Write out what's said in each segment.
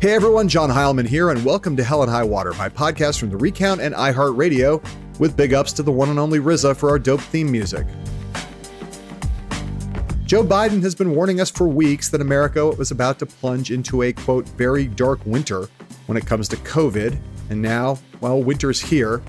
Hey everyone, John Heilemann here, and welcome to Hell and High Water, my podcast from the Recount and iHeartRadio, with big ups to the one and only RZA for our dope theme music. Joe Biden has been warning us for weeks that America was about to plunge into a quote, very dark winter when it comes to COVID. And now, well, winter's here,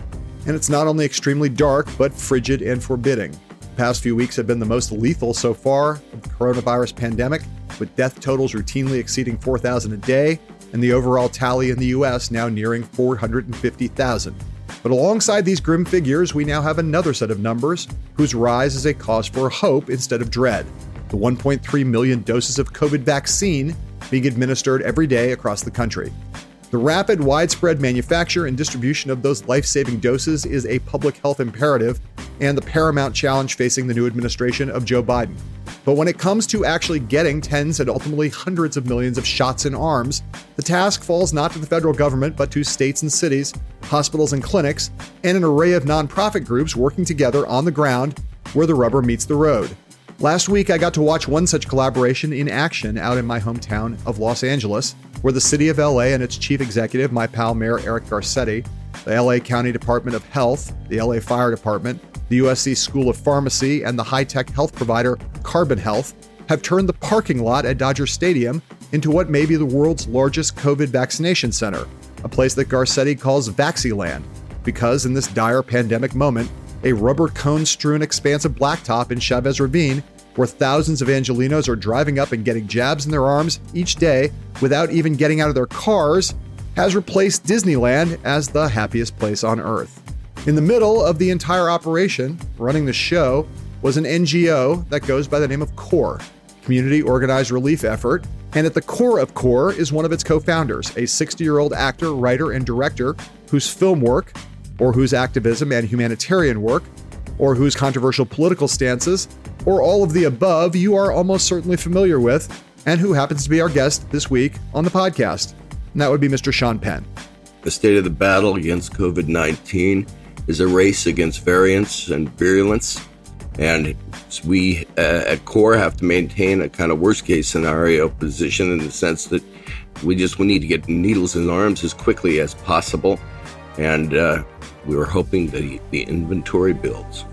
and it's not only extremely dark, but frigid and forbidding. The past few weeks have been the most lethal so far of the coronavirus pandemic, with death totals routinely exceeding 4,000 a day, and the overall tally in the US now nearing 450,000. But alongside these grim figures, we now have another set of numbers whose rise is a cause for hope instead of dread the 1.3 million doses of COVID vaccine being administered every day across the country. The rapid, widespread manufacture and distribution of those life saving doses is a public health imperative and the paramount challenge facing the new administration of Joe Biden. But when it comes to actually getting tens and ultimately hundreds of millions of shots in arms, the task falls not to the federal government, but to states and cities, hospitals and clinics, and an array of nonprofit groups working together on the ground where the rubber meets the road. Last week, I got to watch one such collaboration in action out in my hometown of Los Angeles, where the city of LA and its chief executive, my pal Mayor Eric Garcetti, the LA County Department of Health, the LA Fire Department, the USC School of Pharmacy, and the high tech health provider Carbon Health have turned the parking lot at Dodger Stadium into what may be the world's largest COVID vaccination center, a place that Garcetti calls Vaxiland, because in this dire pandemic moment, a rubber cone strewn expanse of blacktop in Chavez Ravine, where thousands of Angelenos are driving up and getting jabs in their arms each day without even getting out of their cars, has replaced Disneyland as the happiest place on earth. In the middle of the entire operation, running the show, was an NGO that goes by the name of CORE, Community Organized Relief Effort. And at the core of CORE is one of its co founders, a 60 year old actor, writer, and director whose film work or whose activism and humanitarian work, or whose controversial political stances, or all of the above you are almost certainly familiar with, and who happens to be our guest this week on the podcast. And that would be Mr. Sean Penn. The state of the battle against COVID 19 is a race against variants and virulence. And we uh, at CORE have to maintain a kind of worst case scenario position in the sense that we just we need to get needles in arms as quickly as possible. And uh, we were hoping that the inventory builds.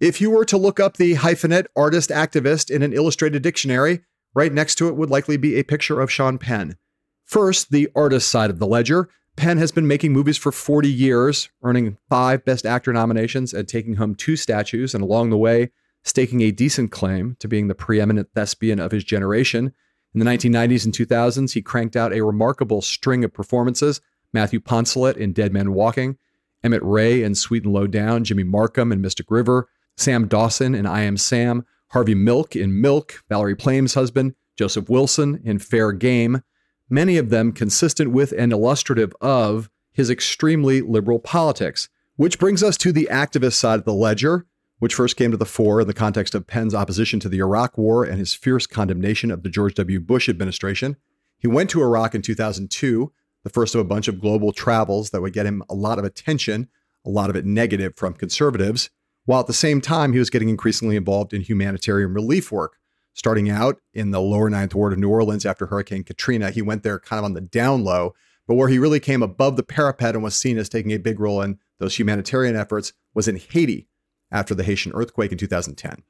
If you were to look up the hyphenate artist activist in an illustrated dictionary, right next to it would likely be a picture of Sean Penn. First, the artist side of the ledger. Penn has been making movies for 40 years, earning five Best Actor nominations and taking home two statues, and along the way, staking a decent claim to being the preeminent thespian of his generation. In the 1990s and 2000s, he cranked out a remarkable string of performances, Matthew Poncelet in Dead Man Walking, Emmett Ray in Sweet and Lowdown, Jimmy Markham in Mystic River, Sam Dawson in I Am Sam, Harvey Milk in Milk, Valerie Plame's husband, Joseph Wilson in Fair Game, many of them consistent with and illustrative of his extremely liberal politics. Which brings us to the activist side of the ledger, which first came to the fore in the context of Penn's opposition to the Iraq War and his fierce condemnation of the George W. Bush administration. He went to Iraq in 2002 the first of a bunch of global travels that would get him a lot of attention, a lot of it negative from conservatives, while at the same time he was getting increasingly involved in humanitarian relief work. Starting out in the lower ninth ward of New Orleans after Hurricane Katrina, he went there kind of on the down low, but where he really came above the parapet and was seen as taking a big role in those humanitarian efforts was in Haiti after the Haitian earthquake in 2010.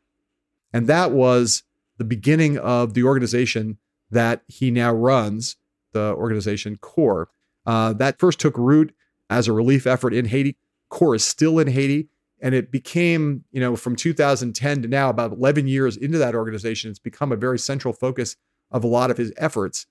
And that was the beginning of the organization that he now runs the organization CORE. Uh, that first took root as a relief effort in Haiti. CORE is still in Haiti. And it became, you know, from 2010 to now, about 11 years into that organization, it's become a very central focus of a lot of his efforts.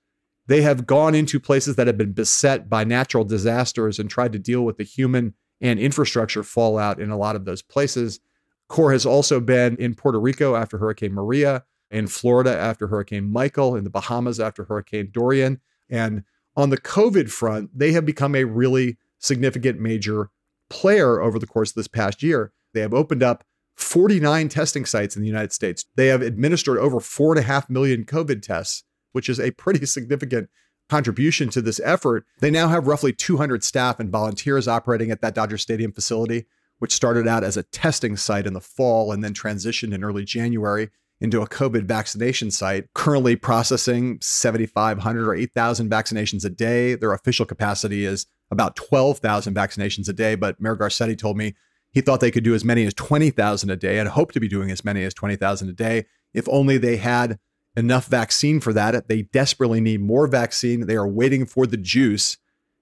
They have gone into places that have been beset by natural disasters and tried to deal with the human and infrastructure fallout in a lot of those places. CORE has also been in Puerto Rico after Hurricane Maria, in Florida after Hurricane Michael, in the Bahamas after Hurricane Dorian. And on the COVID front, they have become a really significant major player over the course of this past year. They have opened up 49 testing sites in the United States. They have administered over four and a half million COVID tests, which is a pretty significant contribution to this effort. They now have roughly 200 staff and volunteers operating at that Dodger Stadium facility, which started out as a testing site in the fall and then transitioned in early January into a COVID vaccination site, currently processing 7,500 or 8,000 vaccinations a day. Their official capacity is about 12,000 vaccinations a day. But Mayor Garcetti told me he thought they could do as many as 20,000 a day and hope to be doing as many as 20,000 a day if only they had enough vaccine for that. They desperately need more vaccine. They are waiting for the juice.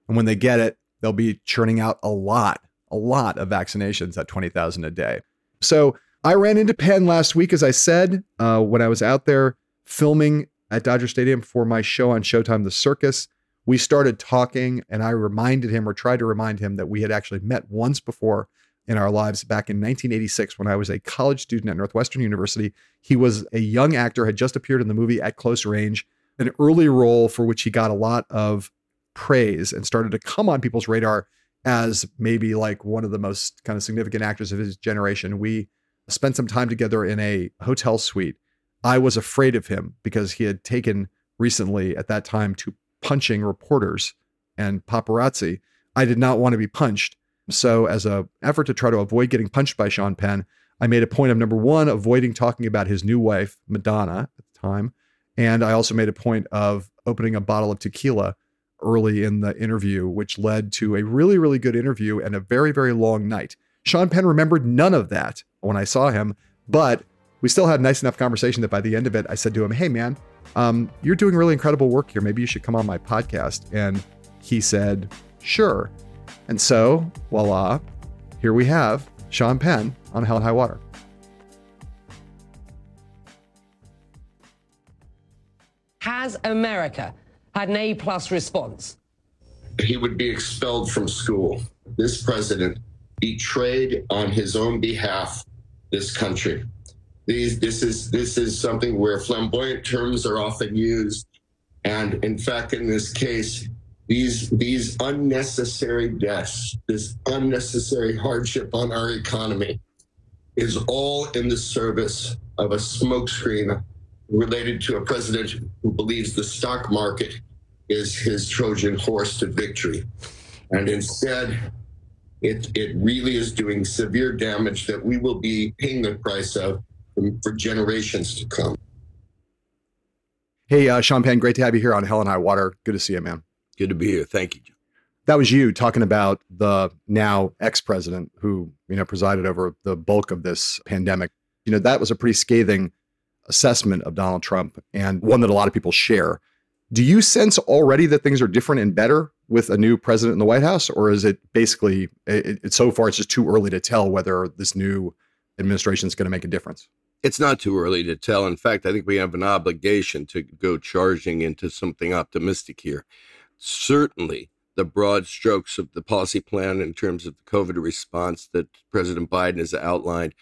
And when they get it, they'll be churning out a lot, a lot of vaccinations at 20,000 a day. So I ran into Penn last week, as I said, uh, when I was out there filming at Dodger Stadium for my show on Showtime The Circus. We started talking, and I reminded him or tried to remind him that we had actually met once before in our lives back in 1986 when I was a college student at Northwestern University. He was a young actor, had just appeared in the movie At Close Range, an early role for which he got a lot of praise and started to come on people's radar as maybe like one of the most kind of significant actors of his generation. We spent some time together in a hotel suite. I was afraid of him because he had taken recently at that time to punching reporters and paparazzi. I did not want to be punched. So, as a effort to try to avoid getting punched by Sean Penn, I made a point of number one, avoiding talking about his new wife, Madonna, at the time. And I also made a point of opening a bottle of tequila early in the interview, which led to a really, really good interview and a very, very long night. Sean Penn remembered none of that when I saw him, but we still had a nice enough conversation that by the end of it, I said to him, Hey, man, um, you're doing really incredible work here. Maybe you should come on my podcast. And he said, Sure. And so, voila, here we have Sean Penn on Hell and High Water. Has America had an A plus response? He would be expelled from school. This president betrayed on his own behalf this country. These, this is this is something where flamboyant terms are often used, and in fact, in this case, these these unnecessary deaths, this unnecessary hardship on our economy, is all in the service of a smokescreen related to a president who believes the stock market is his Trojan horse to victory, and instead it, it really is doing severe damage that we will be paying the price of for generations to come. Hey, uh, Sean Penn, great to have you here on Hell and High Water. Good to see you, man. Good to be here. Thank you. That was you talking about the now ex-president who, you know, presided over the bulk of this pandemic. You know, that was a pretty scathing assessment of Donald Trump and one that a lot of people share. Do you sense already that things are different and better with a new president in the White House, or is it basically it, it, so far it's just too early to tell whether this new administration is going to make a difference? It's not too early to tell. In fact, I think we have an obligation to go charging into something optimistic here. Certainly, the broad strokes of the policy plan in terms of the COVID response that President Biden has outlined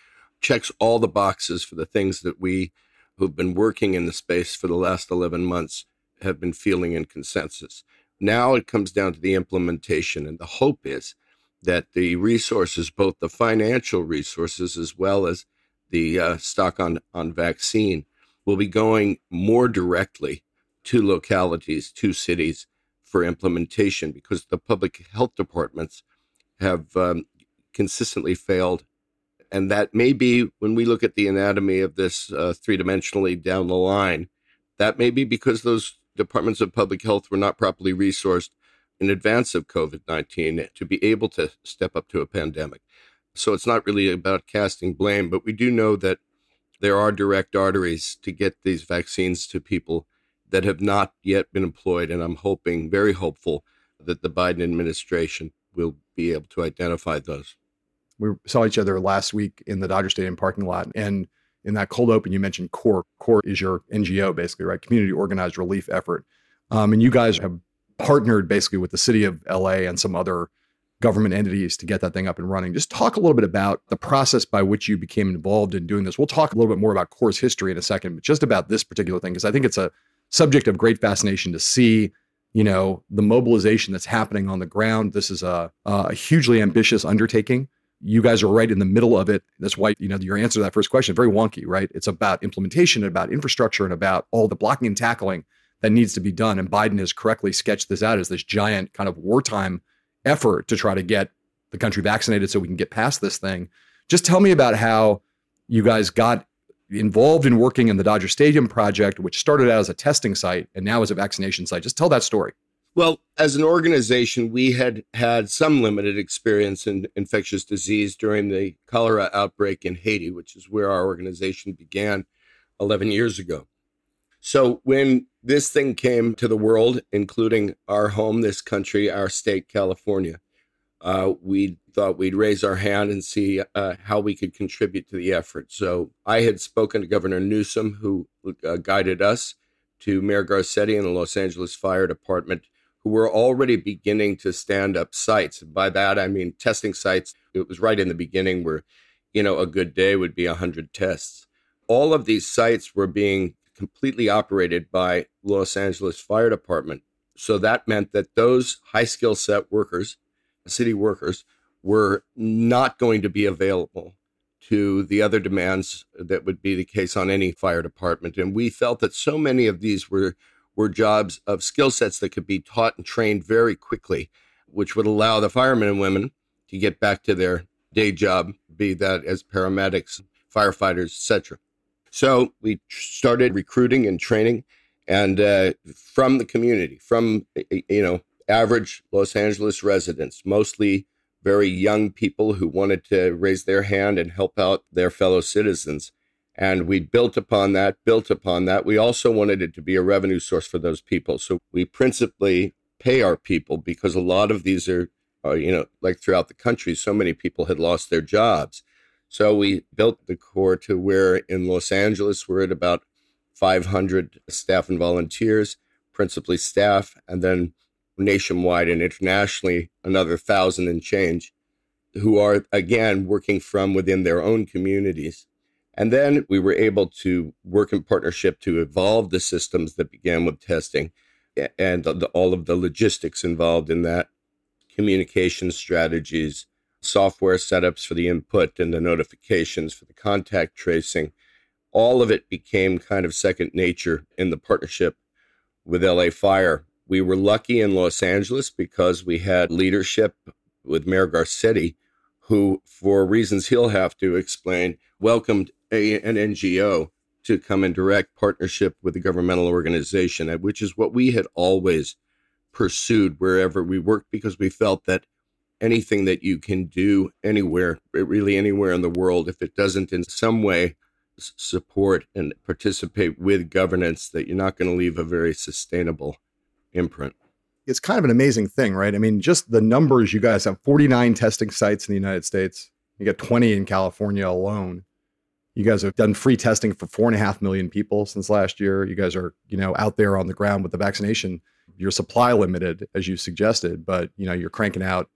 checks all the boxes for the things that we who've been working in the space for the last 11 months have been feeling in consensus. Now it comes down to the implementation, and the hope is that the resources, both the financial resources as well as the uh, stock on, on vaccine, will be going more directly to localities, to cities for implementation because the public health departments have um, consistently failed. And that may be when we look at the anatomy of this uh, three dimensionally down the line, that may be because those departments of public health were not properly resourced in advance of COVID 19 to be able to step up to a pandemic. So it's not really about casting blame, but we do know that there are direct arteries to get these vaccines to people that have not yet been employed. And I'm hoping, very hopeful, that the Biden administration will be able to identify those. We saw each other last week in the Dodger Stadium parking lot. And in that cold open, you mentioned CORE. CORE is your NGO, basically, right? Community organized relief effort. Um, and you guys have partnered basically with the city of LA and some other government entities to get that thing up and running. Just talk a little bit about the process by which you became involved in doing this. We'll talk a little bit more about CORE's history in a second, but just about this particular thing, because I think it's a subject of great fascination to see you know the mobilization that's happening on the ground this is a, a hugely ambitious undertaking you guys are right in the middle of it. That's why, you know, your answer to that first question, very wonky, right? It's about implementation, and about infrastructure, and about all the blocking and tackling that needs to be done. And Biden has correctly sketched this out as this giant kind of wartime effort to try to get the country vaccinated so we can get past this thing. Just tell me about how you guys got involved in working in the Dodger Stadium project, which started out as a testing site and now is a vaccination site. Just tell that story. Well, as an organization, we had had some limited experience in infectious disease during the cholera outbreak in Haiti, which is where our organization began 11 years ago. So when this thing came to the world, including our home, this country, our state, California, uh, we thought we'd raise our hand and see uh, how we could contribute to the effort. So I had spoken to Governor Newsom, who uh, guided us, to Mayor Garcetti and the Los Angeles Fire Department, who were already beginning to stand up sites. By that, I mean testing sites. It was right in the beginning where, you know, a good day would be 100 tests. All of these sites were being completely operated by Los Angeles Fire Department. So that meant that those high skill set workers, city workers, were not going to be available to the other demands that would be the case on any fire department. And we felt that so many of these were were jobs of skill sets that could be taught and trained very quickly, which would allow the firemen and women to get back to their day job, be that as paramedics, firefighters, etc. So we started recruiting and training, and uh, from the community, from you know average Los Angeles residents, mostly very young people who wanted to raise their hand and help out their fellow citizens. And we built upon that, built upon that. We also wanted it to be a revenue source for those people. So we principally pay our people because a lot of these are, uh, you know, like throughout the country, so many people had lost their jobs. So we built the core to where in Los Angeles we're at about 500 staff and volunteers, principally staff, and then nationwide and internationally another thousand and change who are again working from within their own communities. And then we were able to work in partnership to evolve the systems that began with testing and the, all of the logistics involved in that, communication strategies, software setups for the input and the notifications for the contact tracing. All of it became kind of second nature in the partnership with LA Fire. We were lucky in Los Angeles because we had leadership with Mayor Garcetti, who, for reasons he'll have to explain, welcomed a, an NGO to come in direct partnership with a governmental organization, uh, which is what we had always pursued wherever we worked because we felt that anything that you can do anywhere, eh, really anywhere in the world, if it doesn't in some way support and participate with governance, that you're not going to leave a very sustainable imprint. It's kind of an amazing thing, right? I mean, just the numbers you guys have 49 testing sites in the United States, you got 20 in California alone. You guys have done free testing for four and a half million people since last year. You guys are, you know, out there on the ground with the vaccination. Your supply limited, as you suggested, but you know, you're cranking out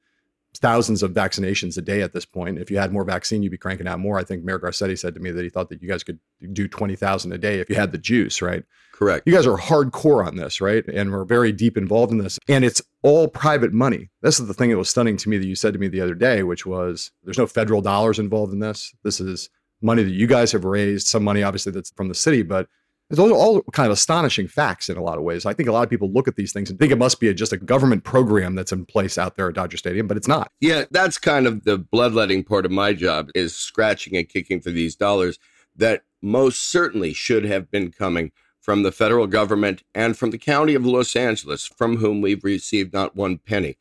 thousands of vaccinations a day at this point. If you had more vaccine, you'd be cranking out more. I think Mayor Garcetti said to me that he thought that you guys could do 20,000 a day if you had the juice, right? Correct. You guys are hardcore on this, right? And we're very deep involved in this. And it's all private money. This is the thing that was stunning to me that you said to me the other day, which was there's no federal dollars involved in this. This is money that you guys have raised, some money obviously that's from the city, but it's all, all kind of astonishing facts in a lot of ways. I think a lot of people look at these things and think it must be a, just a government program that's in place out there at Dodger Stadium, but it's not. Yeah, that's kind of the bloodletting part of my job is scratching and kicking for these dollars that most certainly should have been coming from the federal government and from the county of Los Angeles, from whom we've received not one penny.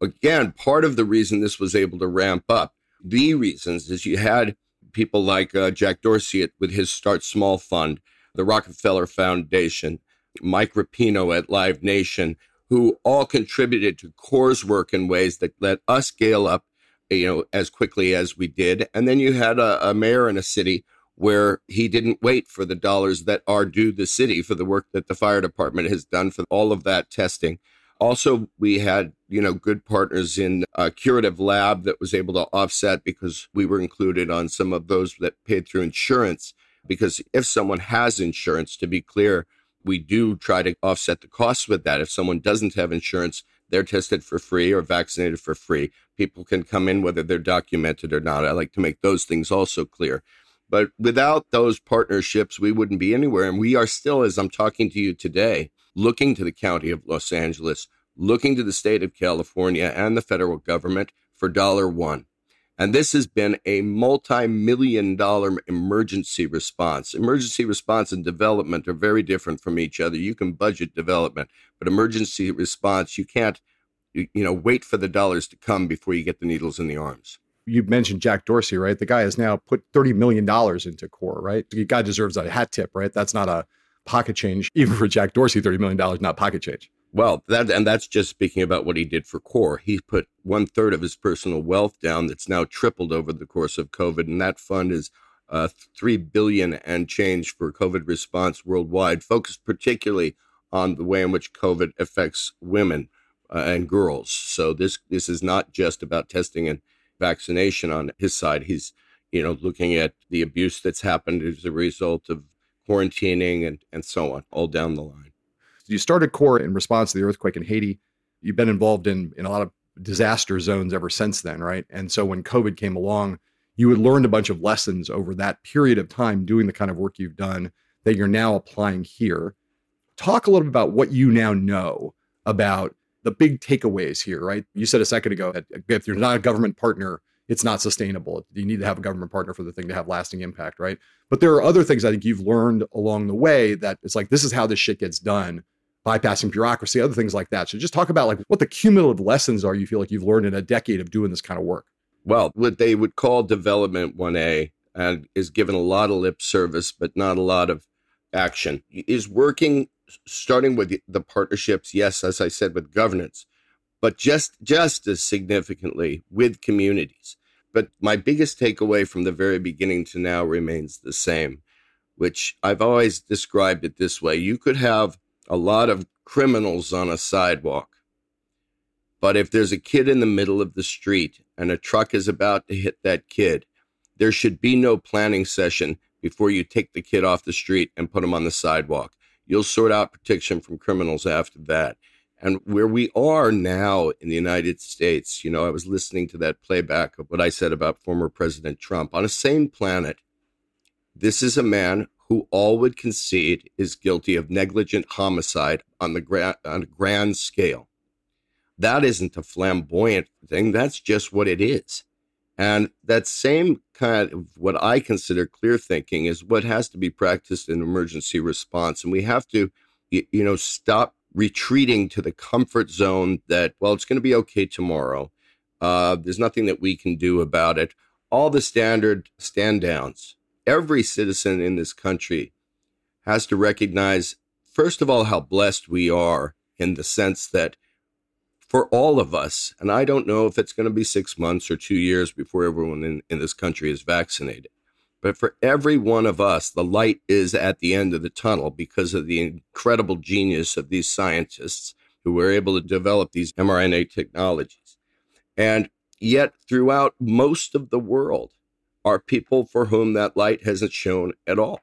Again, part of the reason this was able to ramp up, the reasons is you had people like uh, Jack Dorsey with his Start Small Fund the Rockefeller Foundation, Mike Rapino at Live Nation, who all contributed to CORE's work in ways that let us scale up, you know, as quickly as we did. And then you had a, a mayor in a city where he didn't wait for the dollars that are due the city for the work that the fire department has done for all of that testing. Also, we had you know good partners in a curative lab that was able to offset because we were included on some of those that paid through insurance because if someone has insurance, to be clear, we do try to offset the costs with that. If someone doesn't have insurance, they're tested for free or vaccinated for free. People can come in whether they're documented or not. I like to make those things also clear. But without those partnerships, we wouldn't be anywhere. And we are still, as I'm talking to you today, looking to the county of Los Angeles, looking to the state of California and the federal government for dollar one. And this has been a multi million dollar emergency response. Emergency response and development are very different from each other. You can budget development, but emergency response, you can't, you, know, wait for the dollars to come before you get the needles in the arms. You mentioned Jack Dorsey, right? The guy has now put $30 million into CORE, right? The guy deserves a hat tip, right? That's not a pocket change. Even for Jack Dorsey, $30 million, not pocket change. Well, that and that's just speaking about what he did for CORE. He put one third of his personal wealth down. That's now tripled over the course of COVID, and that fund is uh, three billion and change for COVID response worldwide, focused particularly on the way in which COVID affects women uh, and girls. So this this is not just about testing and vaccination on his side. He's you know looking at the abuse that's happened as a result of quarantining and and so on, all down the line you started CORE in response to the earthquake in haiti. You've been involved in in a lot of disaster zones ever since then right? And so when covid came along you had learned a bunch of lessons over that period of time doing the kind of work you've done that you're now applying here. Talk a little bit about what you now know about the big takeaways here right? You said a second ago that if you're not a government partner it's not sustainable you need to have a government partner for the thing to have lasting impact right but there are other things i think you've learned along the way that it's like this is how this shit gets done bypassing bureaucracy, other things like that. So just talk about like what the cumulative lessons are you feel like you've learned in a decade of doing this kind of work. Well, what they would call development 1A and is given a lot of lip service, but not a lot of action, is working starting with the partnerships, yes, as I said, with governance, but just just as significantly with communities. But my biggest takeaway from the very beginning to now remains the same, which I've always described it this way. You could have a lot of criminals on a sidewalk. But if there's a kid in the middle of the street and a truck is about to hit that kid, there should be no planning session before you take the kid off the street and put him on the sidewalk. You'll sort out protection from criminals after that. And where we are now in the United States, you know, I was listening to that playback of what I said about former President Trump. On a sane planet, this is a man who all would concede is guilty of negligent homicide on the gra- on a grand scale. That isn't a flamboyant thing. That's just what it is. And that same kind of what I consider clear thinking is what has to be practiced in emergency response. And we have to, you, you know, stop retreating to the comfort zone that, well, it's going to be okay tomorrow. Uh, there's nothing that we can do about it. All the standard stand downs every citizen in this country has to recognize, first of all, how blessed we are in the sense that for all of us, and I don't know if it's going to be six months or two years before everyone in, in this country is vaccinated, but for every one of us, the light is at the end of the tunnel because of the incredible genius of these scientists who were able to develop these mRNA technologies. And yet, throughout most of the world, are people for whom that light hasn't shone at all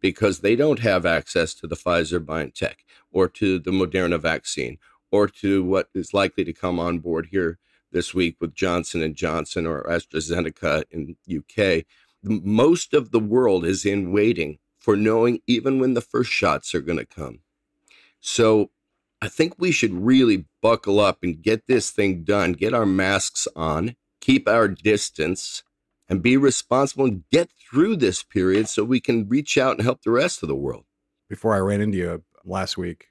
because they don't have access to the Pfizer BioNTech or to the Moderna vaccine or to what is likely to come on board here this week with Johnson and Johnson or AstraZeneca in UK. Most of the world is in waiting for knowing even when the first shots are going to come. So I think we should really buckle up and get this thing done, get our masks on, keep our distance, and be responsible and get through this period so we can reach out and help the rest of the world. Before I ran into you last week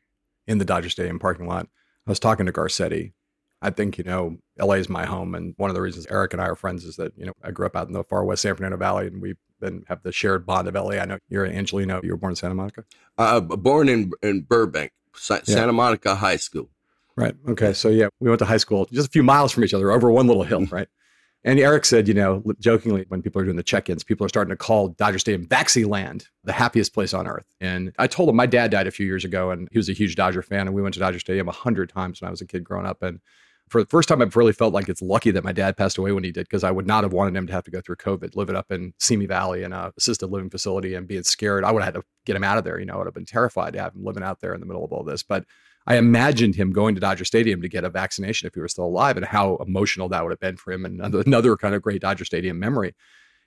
in the Dodger Stadium parking lot, I was talking to Garcetti. I think, you know, LA is my home. And one of the reasons Eric and I are friends is that, you know, I grew up out in the far west San Fernando Valley and we then have the shared bond of LA. I know you're an Angeleno. You were born in Santa Monica? Uh, born in, in Burbank, Sa- yeah. Santa Monica High School. Right. Okay. So, yeah, we went to high school just a few miles from each other over one little hill, right? And Eric said, you know, jokingly, when people are doing the check ins, people are starting to call Dodger Stadium Vaxi Land, the happiest place on earth. And I told him my dad died a few years ago and he was a huge Dodger fan. And we went to Dodger Stadium a hundred times when I was a kid growing up. And for the first time, I've really felt like it's lucky that my dad passed away when he did, because I would not have wanted him to have to go through COVID, living up in Simi Valley in a assisted living facility and being scared. I would have had to get him out of there. You know, I would have been terrified to have him living out there in the middle of all this. But I imagined him going to Dodger Stadium to get a vaccination if he were still alive and how emotional that would have been for him and another kind of great Dodger Stadium memory.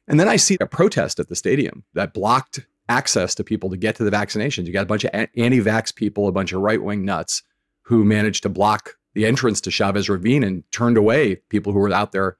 And then I see a protest at the stadium that blocked access to people to get to the vaccinations. You got a bunch of anti vax people, a bunch of right wing nuts who managed to block the entrance to Chavez Ravine and turned away people who were out there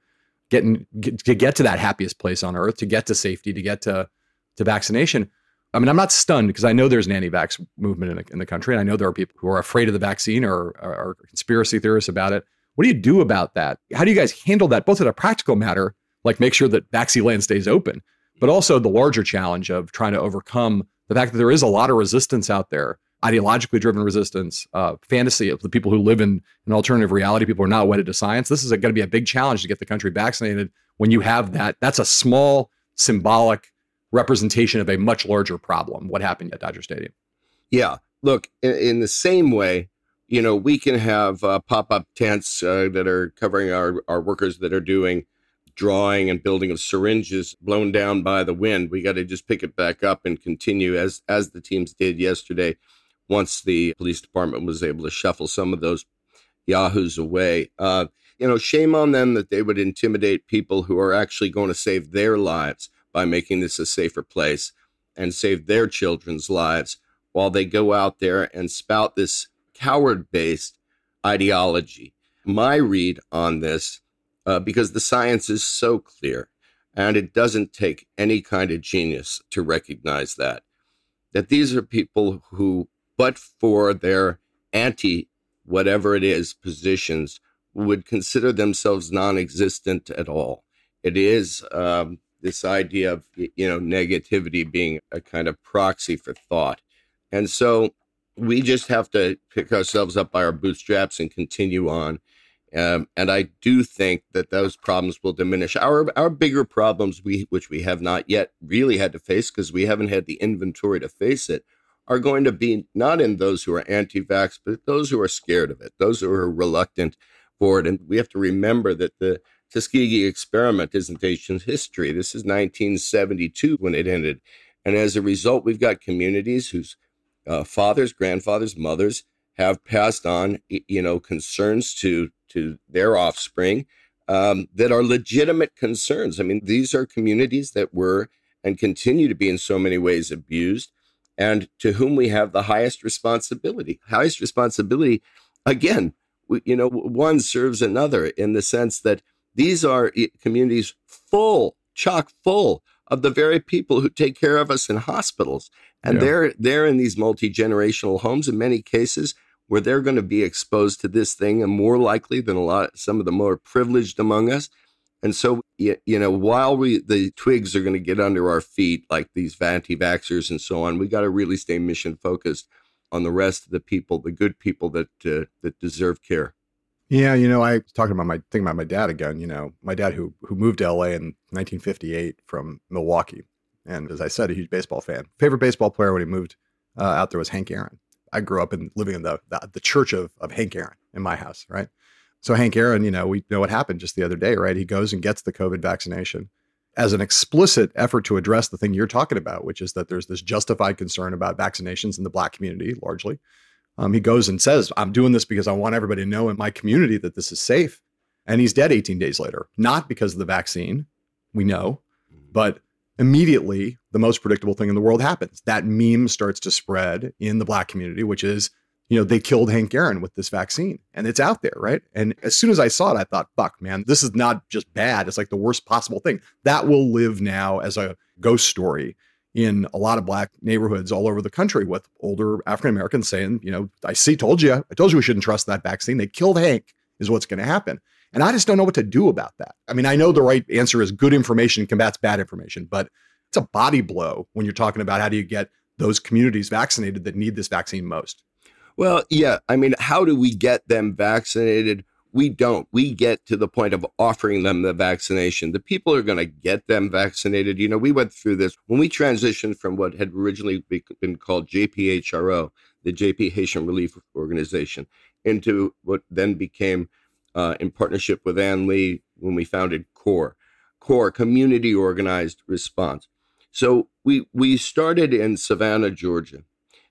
getting get, to get to that happiest place on earth, to get to safety, to get to to vaccination. I mean, I'm not stunned because I know there's an anti-vax movement in the, in the country, and I know there are people who are afraid of the vaccine or are conspiracy theorists about it. What do you do about that? How do you guys handle that, both at a practical matter, like make sure that vaccine land stays open, but also the larger challenge of trying to overcome the fact that there is a lot of resistance out there, ideologically driven resistance, uh, fantasy of the people who live in an alternative reality. People are not wedded to science. This is going to be a big challenge to get the country vaccinated when you have that. That's a small symbolic representation of a much larger problem. What happened at Dodger Stadium? Yeah. Look, in, in the same way, you know, we can have uh, pop up tents uh, that are covering our, our workers that are doing drawing and building of syringes blown down by the wind. We got to just pick it back up and continue as as the teams did yesterday. Once the police department was able to shuffle some of those yahoos away, uh, you know, shame on them that they would intimidate people who are actually going to save their lives by making this a safer place and save their children's lives while they go out there and spout this coward based ideology. My read on this uh, because the science is so clear and it doesn't take any kind of genius to recognize that that these are people who but for their anti whatever it is positions would consider themselves non-existent at all. It is um, this idea of you know negativity being a kind of proxy for thought. And so we just have to pick ourselves up by our bootstraps and continue on. Um, and I do think that those problems will diminish. Our our bigger problems, we which we have not yet really had to face because we haven't had the inventory to face it, are going to be not in those who are anti-vax, but those who are scared of it, those who are reluctant for it. And we have to remember that the Tuskegee experiment isn't ancient history. This is 1972 when it ended, and as a result, we've got communities whose uh, fathers, grandfathers, mothers have passed on, you know, concerns to to their offspring um, that are legitimate concerns. I mean, these are communities that were and continue to be in so many ways abused, and to whom we have the highest responsibility. Highest responsibility, again, you know, one serves another in the sense that these are eh, communities full, chock full of the very people who take care of us in hospitals, and yeah. they're they're in these multi generational homes in many cases where they're going to be exposed to this thing and more likely than a lot some of the more privileged among us. And so, you know, while we the twigs are going to get under our feet, like these anti-vaxxers and so on, we got to really stay mission focused on the rest of the people, the good people that uh, that deserve care. Yeah, you know, I was talking about my thinking about my dad again. You know, my dad who who moved to LA in 1958 from Milwaukee, and as I said, a huge baseball fan. Favorite baseball player when he moved uh, out there was Hank Aaron. I grew up in living in the, the, the church of, of Hank Aaron in my house, right? So Hank Aaron, you know, we know what happened just the other day, right? He goes and gets the COVID vaccination as an explicit effort to address the thing you're talking about, which is that there's this justified concern about vaccinations in the black community, largely. Um, he goes and says, I'm doing this because I want everybody to know in my community that this is safe. And he's dead 18 days later, not because of the vaccine, we know, but immediately the most predictable thing in the world happens. That meme starts to spread in the black community, which is, you know, they killed Hank Aaron with this vaccine and it's out there, right? And as soon as I saw it, I thought, fuck, man, this is not just bad. It's like the worst possible thing. That will live now as a ghost story in a lot of black neighborhoods all over the country with older African Americans saying, you know, I see, told you, I told you we shouldn't trust that vaccine. They killed Hank, is what's going to happen. And I just don't know what to do about that. I mean, I know the right answer is good information combats bad information, but it's a body blow when you're talking about how do you get those communities vaccinated that need this vaccine most. Well, yeah. I mean, how do we get them vaccinated? We don't. We get to the point of offering them the vaccination. The people are going to get them vaccinated. You know, we went through this when we transitioned from what had originally been called JPHRO, the JP Haitian Relief Organization, into what then became uh, in partnership with Ann Lee when we founded CORE, CORE, Community Organized Response. So we we started in Savannah, Georgia,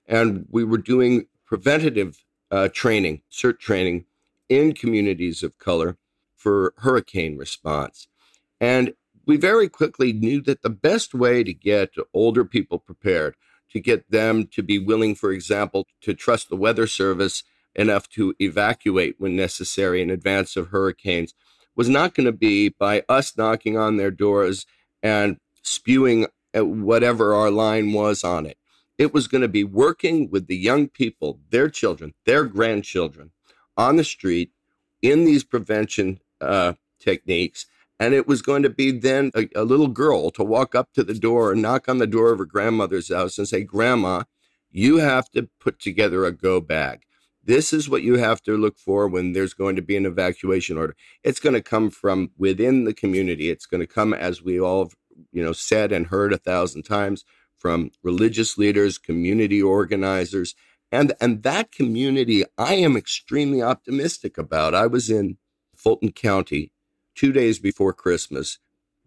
and we were doing preventative uh, training, CERT training in communities of color for hurricane response. And we very quickly knew that the best way to get older people prepared, to get them to be willing, for example, to trust the weather service enough to evacuate when necessary in advance of hurricanes was not going to be by us knocking on their doors and spewing whatever our line was on it. It was going to be working with the young people, their children, their grandchildren on the street in these prevention uh, techniques. And it was going to be then a, a little girl to walk up to the door and knock on the door of her grandmother's house and say, Grandma, you have to put together a go bag. This is what you have to look for when there's going to be an evacuation order. It's going to come from within the community. It's going to come, as we all, you know, said and heard a thousand times, from religious leaders, community organizers, and and that community I am extremely optimistic about. I was in Fulton County two days before Christmas,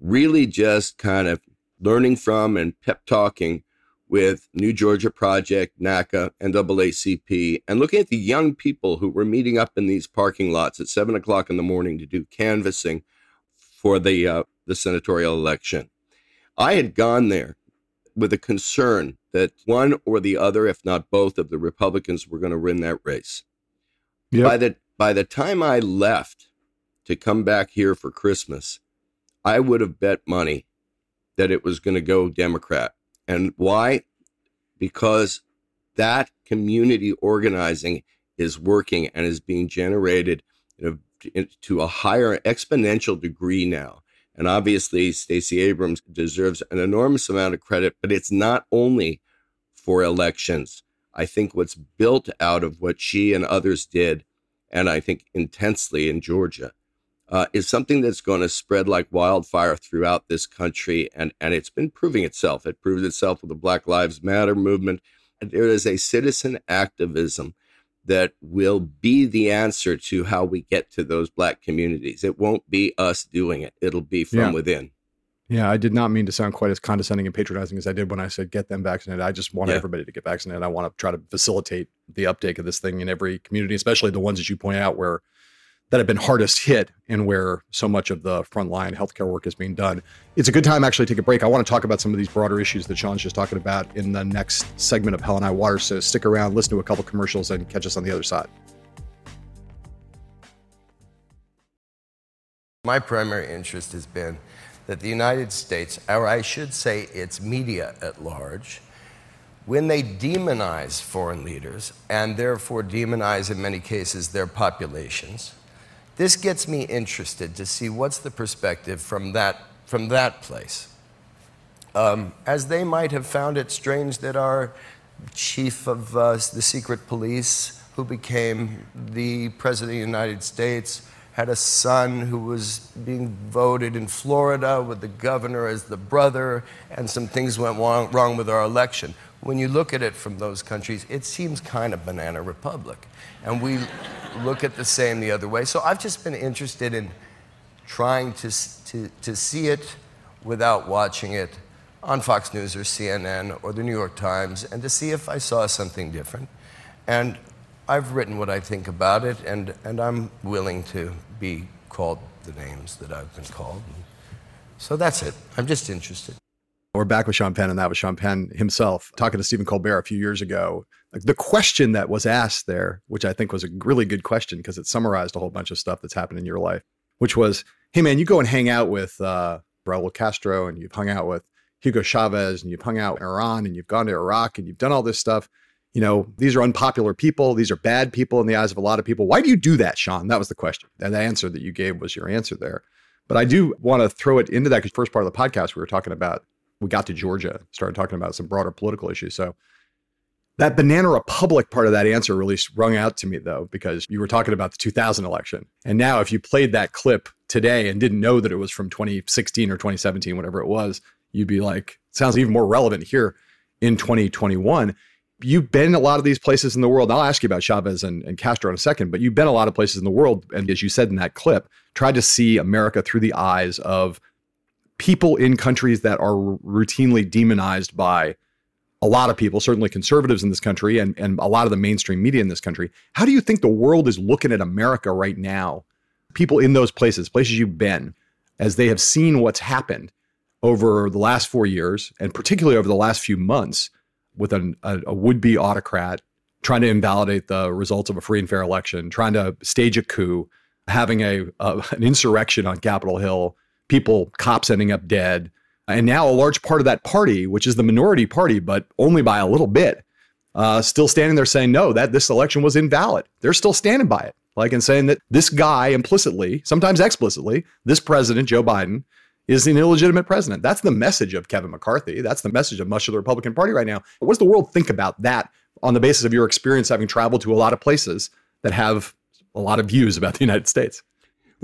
really just kind of learning from and pep talking with New Georgia Project, NACA, NAACP, and looking at the young people who were meeting up in these parking lots at seven o'clock in the morning to do canvassing for the uh, the senatorial election. I had gone there with a concern that one or the other, if not both, of the Republicans were going to win that race. Yep. By the by the time I left to come back here for Christmas, I would have bet money that it was going to go Democrat. And why? Because that community organizing is working and is being generated you know, to a higher exponential degree now. And obviously, Stacey Abrams deserves an enormous amount of credit, but it's not only for elections. I think what's built out of what she and others did, and I think intensely in Georgia, uh, is something that's going to spread like wildfire throughout this country. And, and it's been proving itself. It proved itself with the Black Lives Matter movement. There is a citizen activism that will be the answer to how we get to those Black communities. It won't be us doing it, it'll be from yeah. within. Yeah, I did not mean to sound quite as condescending and patronizing as I did when I said get them vaccinated. I just want yeah. everybody to get vaccinated. I want to try to facilitate the uptake of this thing in every community, especially the ones that you point out where that have been hardest hit and where so much of the frontline healthcare work is being done. It's a good time actually to take a break. I want to talk about some of these broader issues that Sean's just talking about in the next segment of Hell and High Water. So stick around, listen to a couple commercials, and catch us on the other side. My primary interest has been that the United States, or I should say its media at large, when they demonize foreign leaders and therefore demonize in many cases their populations, this gets me interested to see what's the perspective from that, from that place. Um, as they might have found it strange that our chief of uh, the secret police, who became the president of the United States, had a son who was being voted in Florida with the governor as the brother, and some things went wrong, wrong with our election. When you look at it from those countries, it seems kind of banana republic. And we look at the same the other way. So I've just been interested in trying to, to, to see it without watching it on Fox News or CNN or the New York Times and to see if I saw something different. And I've written what I think about it, and, and I'm willing to be called the names that I've been called. So that's it. I'm just interested. We're back with Sean Penn, and that was Sean Penn himself talking to Stephen Colbert a few years ago. The question that was asked there, which I think was a really good question because it summarized a whole bunch of stuff that's happened in your life, which was, hey man, you go and hang out with uh, Raul Castro, and you've hung out with Hugo Chavez, and you've hung out in Iran, and you've gone to Iraq, and you've done all this stuff you know, these are unpopular people. These are bad people in the eyes of a lot of people. Why do you do that, Sean? That was the question. And the answer that you gave was your answer there. But I do want to throw it into that because first part of the podcast we were talking about, we got to Georgia, started talking about some broader political issues. So that Banana Republic part of that answer really rung out to me though, because you were talking about the 2000 election. And now if you played that clip today and didn't know that it was from 2016 or 2017, whatever it was, you'd be like, sounds even more relevant here in 2021 you've been a lot of these places in the world. I'll ask you about Chavez and, and, Castro in a second, but you've been a lot of places in the world. And as you said in that clip, tried to see America through the eyes of people in countries that are routinely demonized by a lot of people, certainly conservatives in this country and, and a lot of the mainstream media in this country. How do you think the world is looking at America right now? People in those places, places you've been, as they have seen what's happened over the last four years, and particularly over the last few months with an, a, a would be autocrat trying to invalidate the results of a free and fair election, trying to stage a coup, having a, a an insurrection on Capitol Hill, people cops ending up dead, and now a large part of that party, which is the minority party, but only by a little bit, uh, still standing there saying no, that this election was invalid. They're still standing by it, like and saying that this guy implicitly, sometimes explicitly, this president Joe Biden is an illegitimate president. That's the message of Kevin McCarthy. That's the message of much of the Republican Party right now. What does the world think about that on the basis of your experience having traveled to a lot of places that have a lot of views about the United States?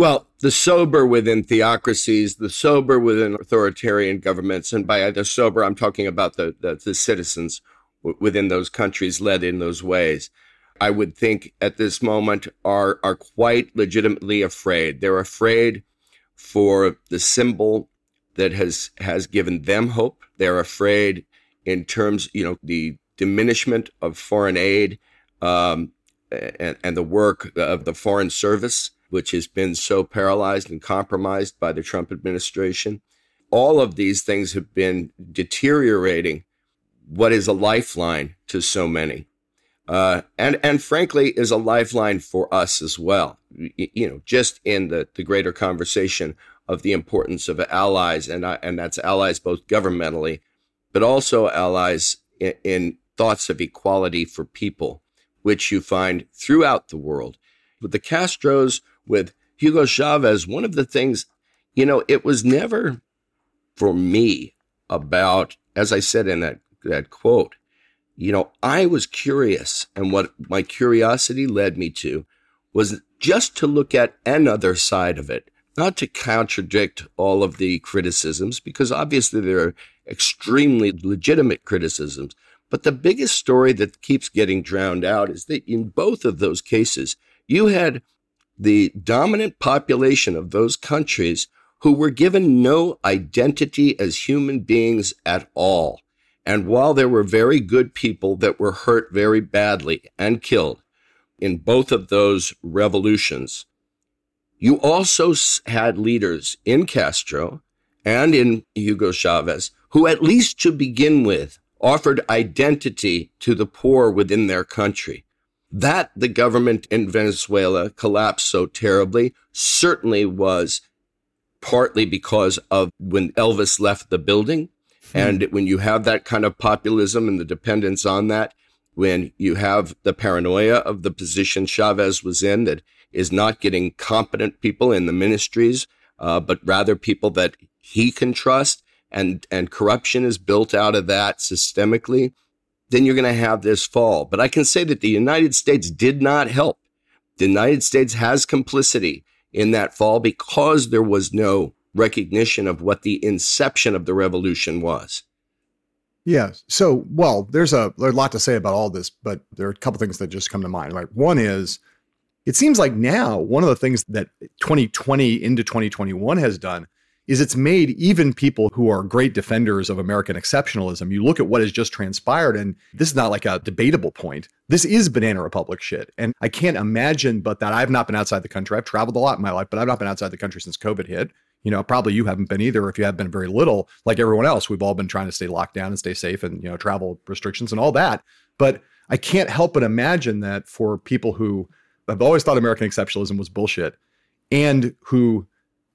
Well, the sober within theocracies, the sober within authoritarian governments, and by the sober, I'm talking about the, the, the citizens w- within those countries led in those ways. I would think at this moment are are quite legitimately afraid. They're afraid for the symbol that has has given them hope. They're afraid in terms, you know, the diminishment of foreign aid um, and, and the work of the foreign service which has been so paralyzed and compromised by the Trump administration. All of these things have been deteriorating what is a lifeline to so many. Uh, and and frankly is a lifeline for us as well. You know, just in the the greater conversation of the importance of allies, and and that's allies both governmentally, but also allies in, in thoughts of equality for people, which you find throughout the world. With the Castros with Hugo Chavez, one of the things, you know, it was never for me about, as I said in that, that quote, you know, I was curious. And what my curiosity led me to was just to look at another side of it, not to contradict all of the criticisms, because obviously there are extremely legitimate criticisms. But the biggest story that keeps getting drowned out is that in both of those cases, you had the dominant population of those countries who were given no identity as human beings at all. And while there were very good people that were hurt very badly and killed in both of those revolutions, you also had leaders in Castro and in Hugo Chavez who, at least to begin with, offered identity to the poor within their country. That the government in Venezuela collapsed so terribly certainly was partly because of when Elvis left the building. Hmm. And when you have that kind of populism and the dependence on that, when you have the paranoia of the position Chavez was in that is not getting competent people in the ministries, uh, but rather people that he can trust, and, and corruption is built out of that systemically then you're going to have this fall. But I can say that the United States did not help. The United States has complicity in that fall because there was no recognition of what the inception of the revolution was. Yeah. So, well, there's a, there's a lot to say about all this, but there are a couple things that just come to mind. Right. One is it seems like now one of the things that 2020 into 2021 has done is it's made even people who are great defenders of American exceptionalism. You look at what has just transpired, and this is not like a debatable point. This is Banana Republic shit. And I can't imagine but that I've not been outside the country. I've traveled a lot in my life, but I've not been outside the country since COVID hit. You know, probably you haven't been either. If you have been very little, like everyone else, we've all been trying to stay locked down and stay safe and, you know, travel restrictions and all that. But I can't help but imagine that for people who have always thought American exceptionalism was bullshit and who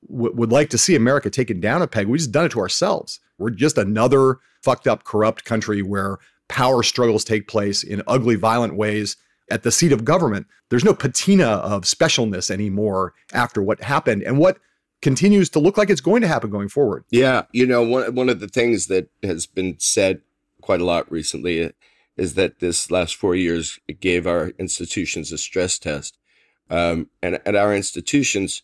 w- would like to see America taken down a peg. We've just done it to ourselves. We're just another fucked up, corrupt country where power struggles take place in ugly, violent ways at the seat of government. There's no patina of specialness anymore after what happened and what continues to look like it's going to happen going forward. Yeah, you know, one one of the things that has been said quite a lot recently is that this last four years gave our institutions a stress test, um, and at our institutions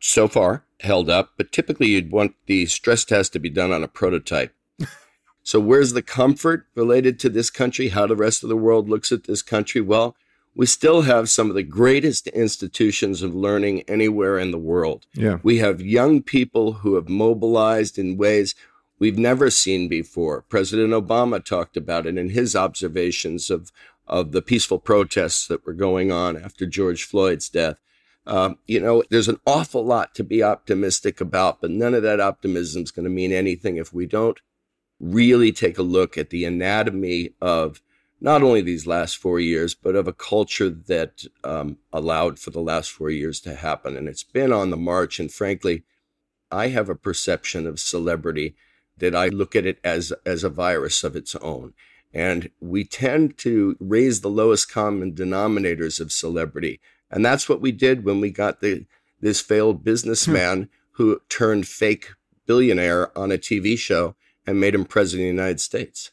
so far held up, but typically you'd want the stress test to be done on a prototype. so, where's the comfort related to this country? How the rest of the world looks at this country? Well, we still have some of the greatest institutions of learning anywhere in the world. Yeah. We have young people who have mobilized in ways we've never seen before. President Obama talked about it in his observations of, of the peaceful protests that were going on after George Floyd's death. Um, you know, there's an awful lot to be optimistic about, but none of that optimism is going to mean anything if we don't really take a look at the anatomy of not only these last four years, but of a culture that um, allowed for the last four years to happen. And it's been on the march. And frankly, I have a perception of celebrity that I look at it as, as a virus of its own. And we tend to raise the lowest common denominators of celebrity. And that's what we did when we got the, this failed hmm. businessman who turned fake billionaire on a TV show and made him president of the United States.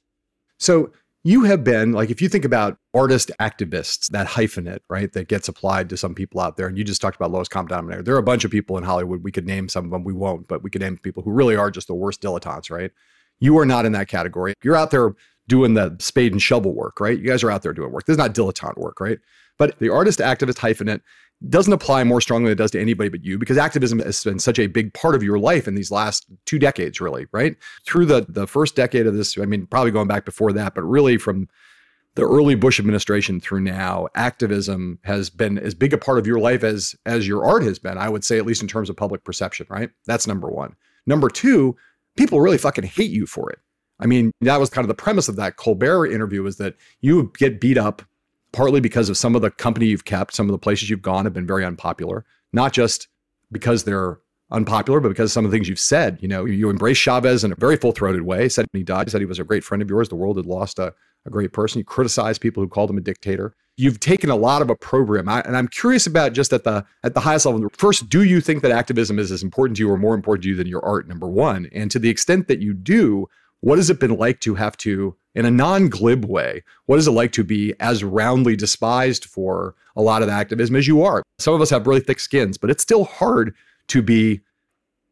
So you have been like if you think about artist activists that hyphenate right that gets applied to some people out there and you just talked about lowest common denominator. There are a bunch of people in hollywood we could name some of them we won't but we could name people who really are just the worst dilettantes right? You are not in that category. You're out there doing the spade and shovel work right? You guys are out there doing work. This is not dilettante work right but the artist activist hyphenate doesn't apply more strongly than it does to anybody but you because activism has been such a big part of your life in these last two decades really right? Through the the first decade of this i mean probably going back before that but really from the early bush administration through now activism has been as big a part of your life as as your art has been i would say at least in terms of public perception right? That's number 1 number 2 people really fucking hate you for it. I mean that was kind of the premise of that colbert interview is that you get beat up partly because of some of the company you've kept, some of the places you've gone have been very unpopular, not just because they're unpopular, but because of some of the things you've said. You know, you embrace Chavez in a very full throated way. Said when he died, said he was a great friend of yours. The world had lost a, a great person. You criticized people who called him a dictator. You've taken a lot of opprobrium, and I'm curious about just at the at the highest level. First, do you think that activism is as important to you or more important to you than your art? Number one, and to the extent that you do, what has it been like to have to in a non glib way, what is it like to be as roundly despised for a lot of activism as you are? Some of us have really thick skins, but it's still hard to be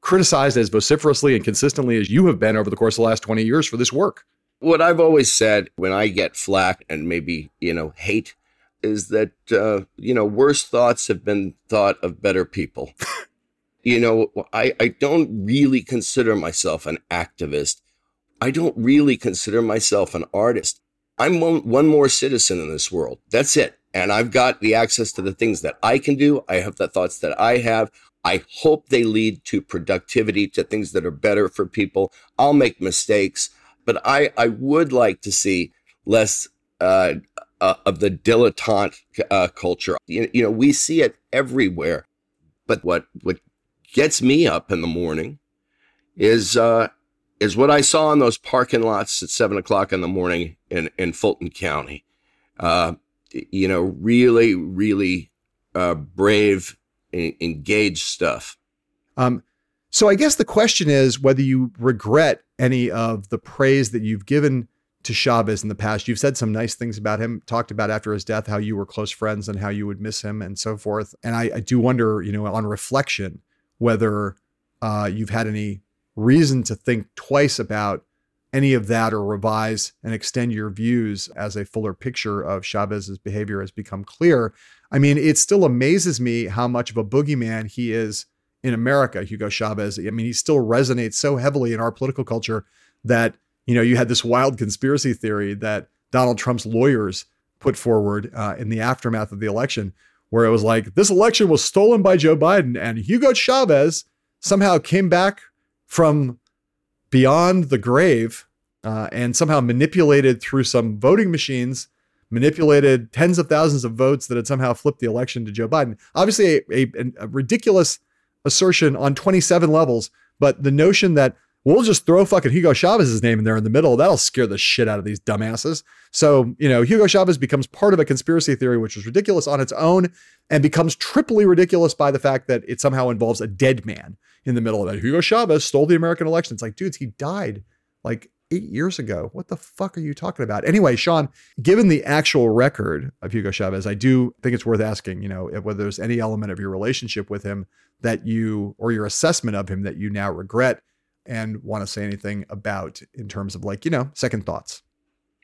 criticized as vociferously and consistently as you have been over the course of the last 20 years for this work. What I've always said when I get flack and maybe, you know, hate is that, uh, you know, worse thoughts have been thought of better people. you know, I, I don't really consider myself an activist. I don't really consider myself an artist. I'm one, one more citizen in this world. That's it. And I've got the access to the things that I can do. I have the thoughts that I have. I hope they lead to productivity, to things that are better for people. I'll make mistakes, but I, I would like to see less uh, uh, of the dilettante uh, culture. You, you know, we see it everywhere. But what what gets me up in the morning is uh, is what I saw in those parking lots at seven o'clock in the morning in, in Fulton County. Uh, you know, really, really uh, brave, engaged stuff. Um, so I guess the question is whether you regret any of the praise that you've given to Chavez in the past. You've said some nice things about him, talked about after his death how you were close friends and how you would miss him and so forth. And I, I do wonder, you know, on reflection, whether uh, you've had any reason to think twice about any of that or revise and extend your views as a fuller picture of Chavez's behavior has become clear. I mean, it still amazes me how much of a boogeyman he is in America, Hugo Chavez. I mean, he still resonates so heavily in our political culture that, you know, you had this wild conspiracy theory that Donald Trump's lawyers put forward uh, in the aftermath of the election, where it was like, this election was stolen by Joe Biden and Hugo Chavez somehow came back from beyond the grave uh, and somehow manipulated through some voting machines, manipulated tens of thousands of votes that had somehow flipped the election to Joe Biden. Obviously, a, a, a ridiculous assertion on 27 levels, but the notion that we'll just throw fucking Hugo Chavez's name in there in the middle. That'll scare the shit out of these dumbasses. So, you know, Hugo Chavez becomes part of a conspiracy theory, which is ridiculous on its own and becomes triply ridiculous by the fact that it somehow involves a dead man in the middle of it. Hugo Chavez stole the American election. It's like, dudes, he died like eight years ago. What the fuck are you talking about? Anyway, Sean, given the actual record of Hugo Chavez, I do think it's worth asking, you know, whether there's any element of your relationship with him that you or your assessment of him that you now regret and want to say anything about in terms of like, you know, second thoughts.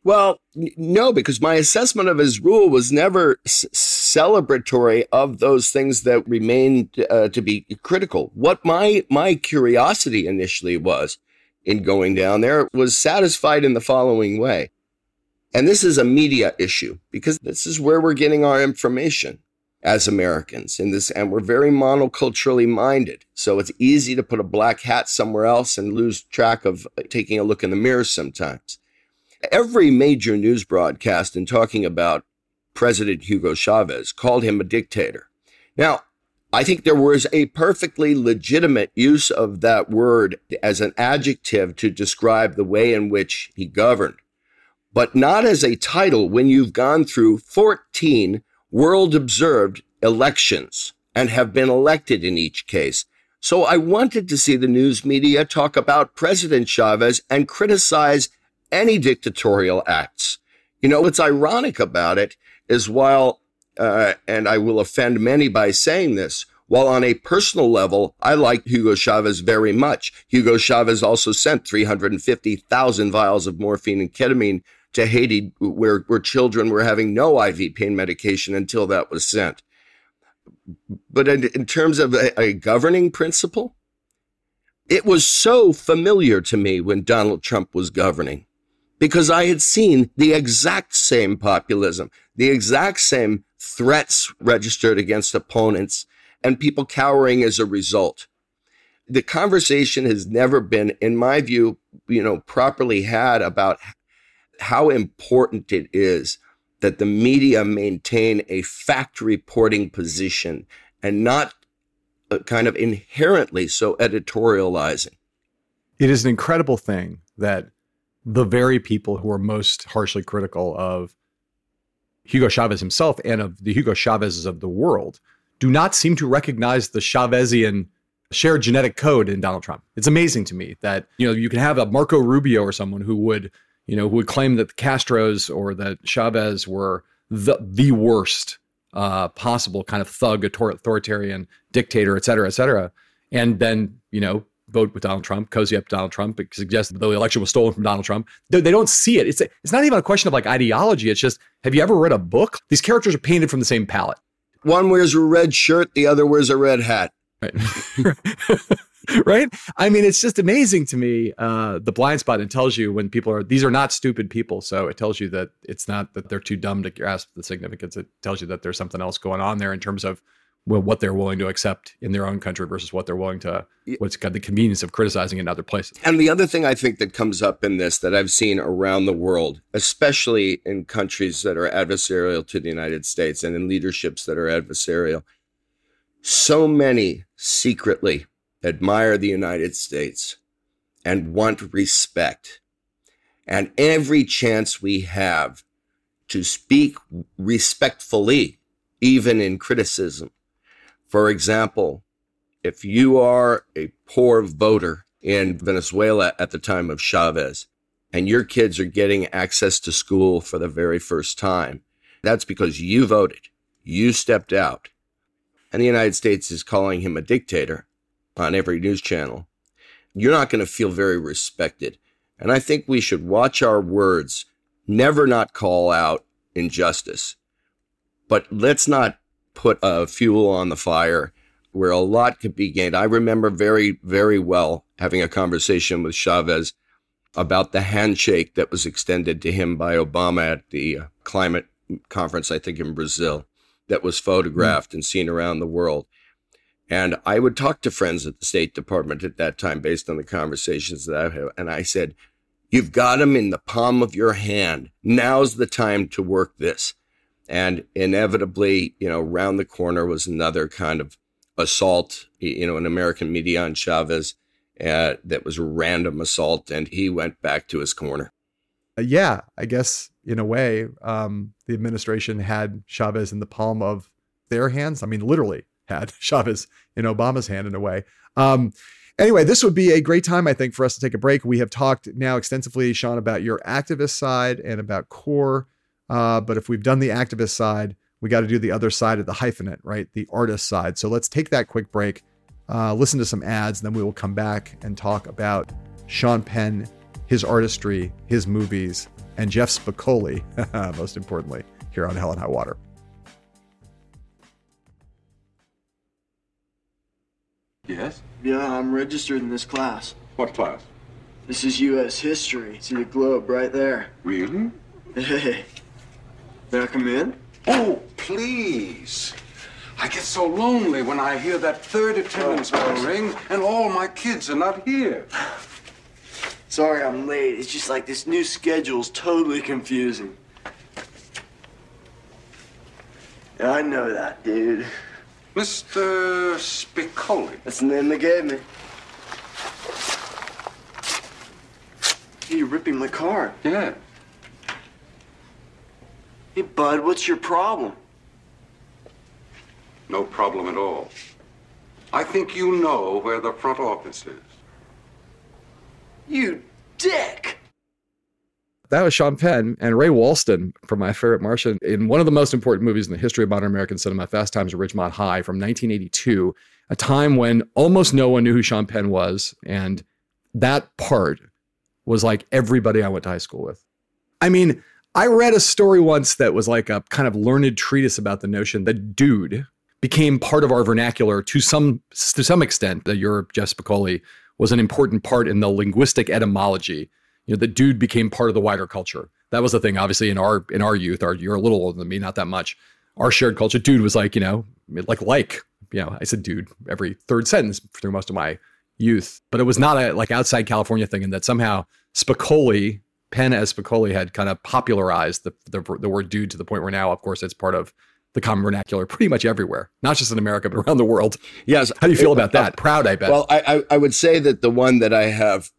Well, no, because my assessment of his rule was never s- celebratory of those things that remained uh, to be critical. What my my curiosity initially was in going down there was satisfied in the following way. And this is a media issue because this is where we're getting our information as Americans in this, and we're very monoculturally minded. So it's easy to put a black hat somewhere else and lose track of taking a look in the mirror sometimes. Every major news broadcast in talking about President Hugo Chavez called him a dictator. Now, I think there was a perfectly legitimate use of that word as an adjective to describe the way in which he governed, but not as a title when you've gone through 14 world observed elections and have been elected in each case. So I wanted to see the news media talk about President Chavez and criticize any dictatorial acts. You know, what's ironic about it is while uh, and I will offend many by saying this. While on a personal level, I like Hugo Chavez very much. Hugo Chavez also sent 350,000 vials of morphine and ketamine to Haiti, where, where children were having no IV pain medication until that was sent. But in, in terms of a, a governing principle, it was so familiar to me when Donald Trump was governing because I had seen the exact same populism, the exact same threats registered against opponents, and people cowering as a result. The conversation has never been, in my view, you know, properly had about how important it is that the media maintain a fact reporting position and not uh, kind of inherently so editorializing. It is an incredible thing that the very people who are most harshly critical of Hugo Chavez himself and of the Hugo Chavezes of the world do not seem to recognize the Chavezian shared genetic code in Donald Trump. It's amazing to me that, you know, you can have a Marco Rubio or someone who would, you know, who would claim that the Castros or that Chavez were the the worst uh, possible kind of thug, authoritarian dictator, et cetera, et cetera. And then, you know, vote with Donald Trump, cozy up Donald Trump, suggest that the election was stolen from Donald Trump. They, they don't see it. It's it's not even a question of like ideology. It's just, have you ever read a book? These characters are painted from the same palette. One wears a red shirt, the other wears a red hat. Right. right? I mean, it's just amazing to me uh, the blind spot. It tells you when people are these are not stupid people. So it tells you that it's not that they're too dumb to grasp the significance. It tells you that there's something else going on there in terms of well, what they're willing to accept in their own country versus what they're willing to what's got the convenience of criticizing in other places. And the other thing I think that comes up in this that I've seen around the world, especially in countries that are adversarial to the United States and in leaderships that are adversarial, so many secretly admire the United States and want respect. And every chance we have to speak respectfully, even in criticism, for example, if you are a poor voter in Venezuela at the time of Chavez and your kids are getting access to school for the very first time, that's because you voted, you stepped out. And the United States is calling him a dictator on every news channel. You're not going to feel very respected. And I think we should watch our words, never not call out injustice. But let's not put a fuel on the fire where a lot could be gained. I remember very, very well having a conversation with Chavez about the handshake that was extended to him by Obama at the uh, climate conference, I think in Brazil, that was photographed mm. and seen around the world. And I would talk to friends at the State Department at that time based on the conversations that I had. And I said, You've got him in the palm of your hand. Now's the time to work this. And inevitably, you know, round the corner was another kind of assault, you know, an American media on Chavez uh, that was a random assault, and he went back to his corner. Uh, yeah, I guess in a way, um, the administration had Chavez in the palm of their hands. I mean, literally had Chavez in Obama's hand in a way. Um, anyway, this would be a great time, I think, for us to take a break. We have talked now extensively, Sean, about your activist side and about CORE. Uh, but if we've done the activist side, we got to do the other side of the hyphenate, right? The artist side. So let's take that quick break, uh, listen to some ads, and then we will come back and talk about Sean Penn, his artistry, his movies, and Jeff Spicoli, most importantly, here on Hell and High Water. Yes? Yeah, I'm registered in this class. What class? This is U.S. history. See the globe right there. Really? Hey, May I come in? Oh, please. I get so lonely when I hear that third attendance oh, bell oh. ring and all my kids are not here. Sorry I'm late. It's just like this new schedule's totally confusing. Yeah, I know that, dude. Mr. Spicoli. That's the name they gave me. You're ripping my car. Yeah. Hey, bud, what's your problem? No problem at all. I think you know where the front office is. You dick! That was Sean Penn and Ray Walston from My Favorite Martian in one of the most important movies in the history of modern American cinema, Fast Times at Ridgemont High from 1982, a time when almost no one knew who Sean Penn was. And that part was like everybody I went to high school with. I mean, I read a story once that was like a kind of learned treatise about the notion that dude became part of our vernacular to some to some extent. That your Jeff Spicoli was an important part in the linguistic etymology. You know, the dude became part of the wider culture. That was the thing. Obviously, in our in our youth, our you're a little older than me, not that much. Our shared culture, dude was like you know, like like you know, I said dude every third sentence through most of my youth, but it was not a like outside California thing, and that somehow Spicoli, Penn as Spicoli, had kind of popularized the, the the word dude to the point where now, of course, it's part of the common vernacular pretty much everywhere, not just in America, but around the world. Yes. How do you feel about that? Proud, I bet. Well, I, I, I would say that the one that I have,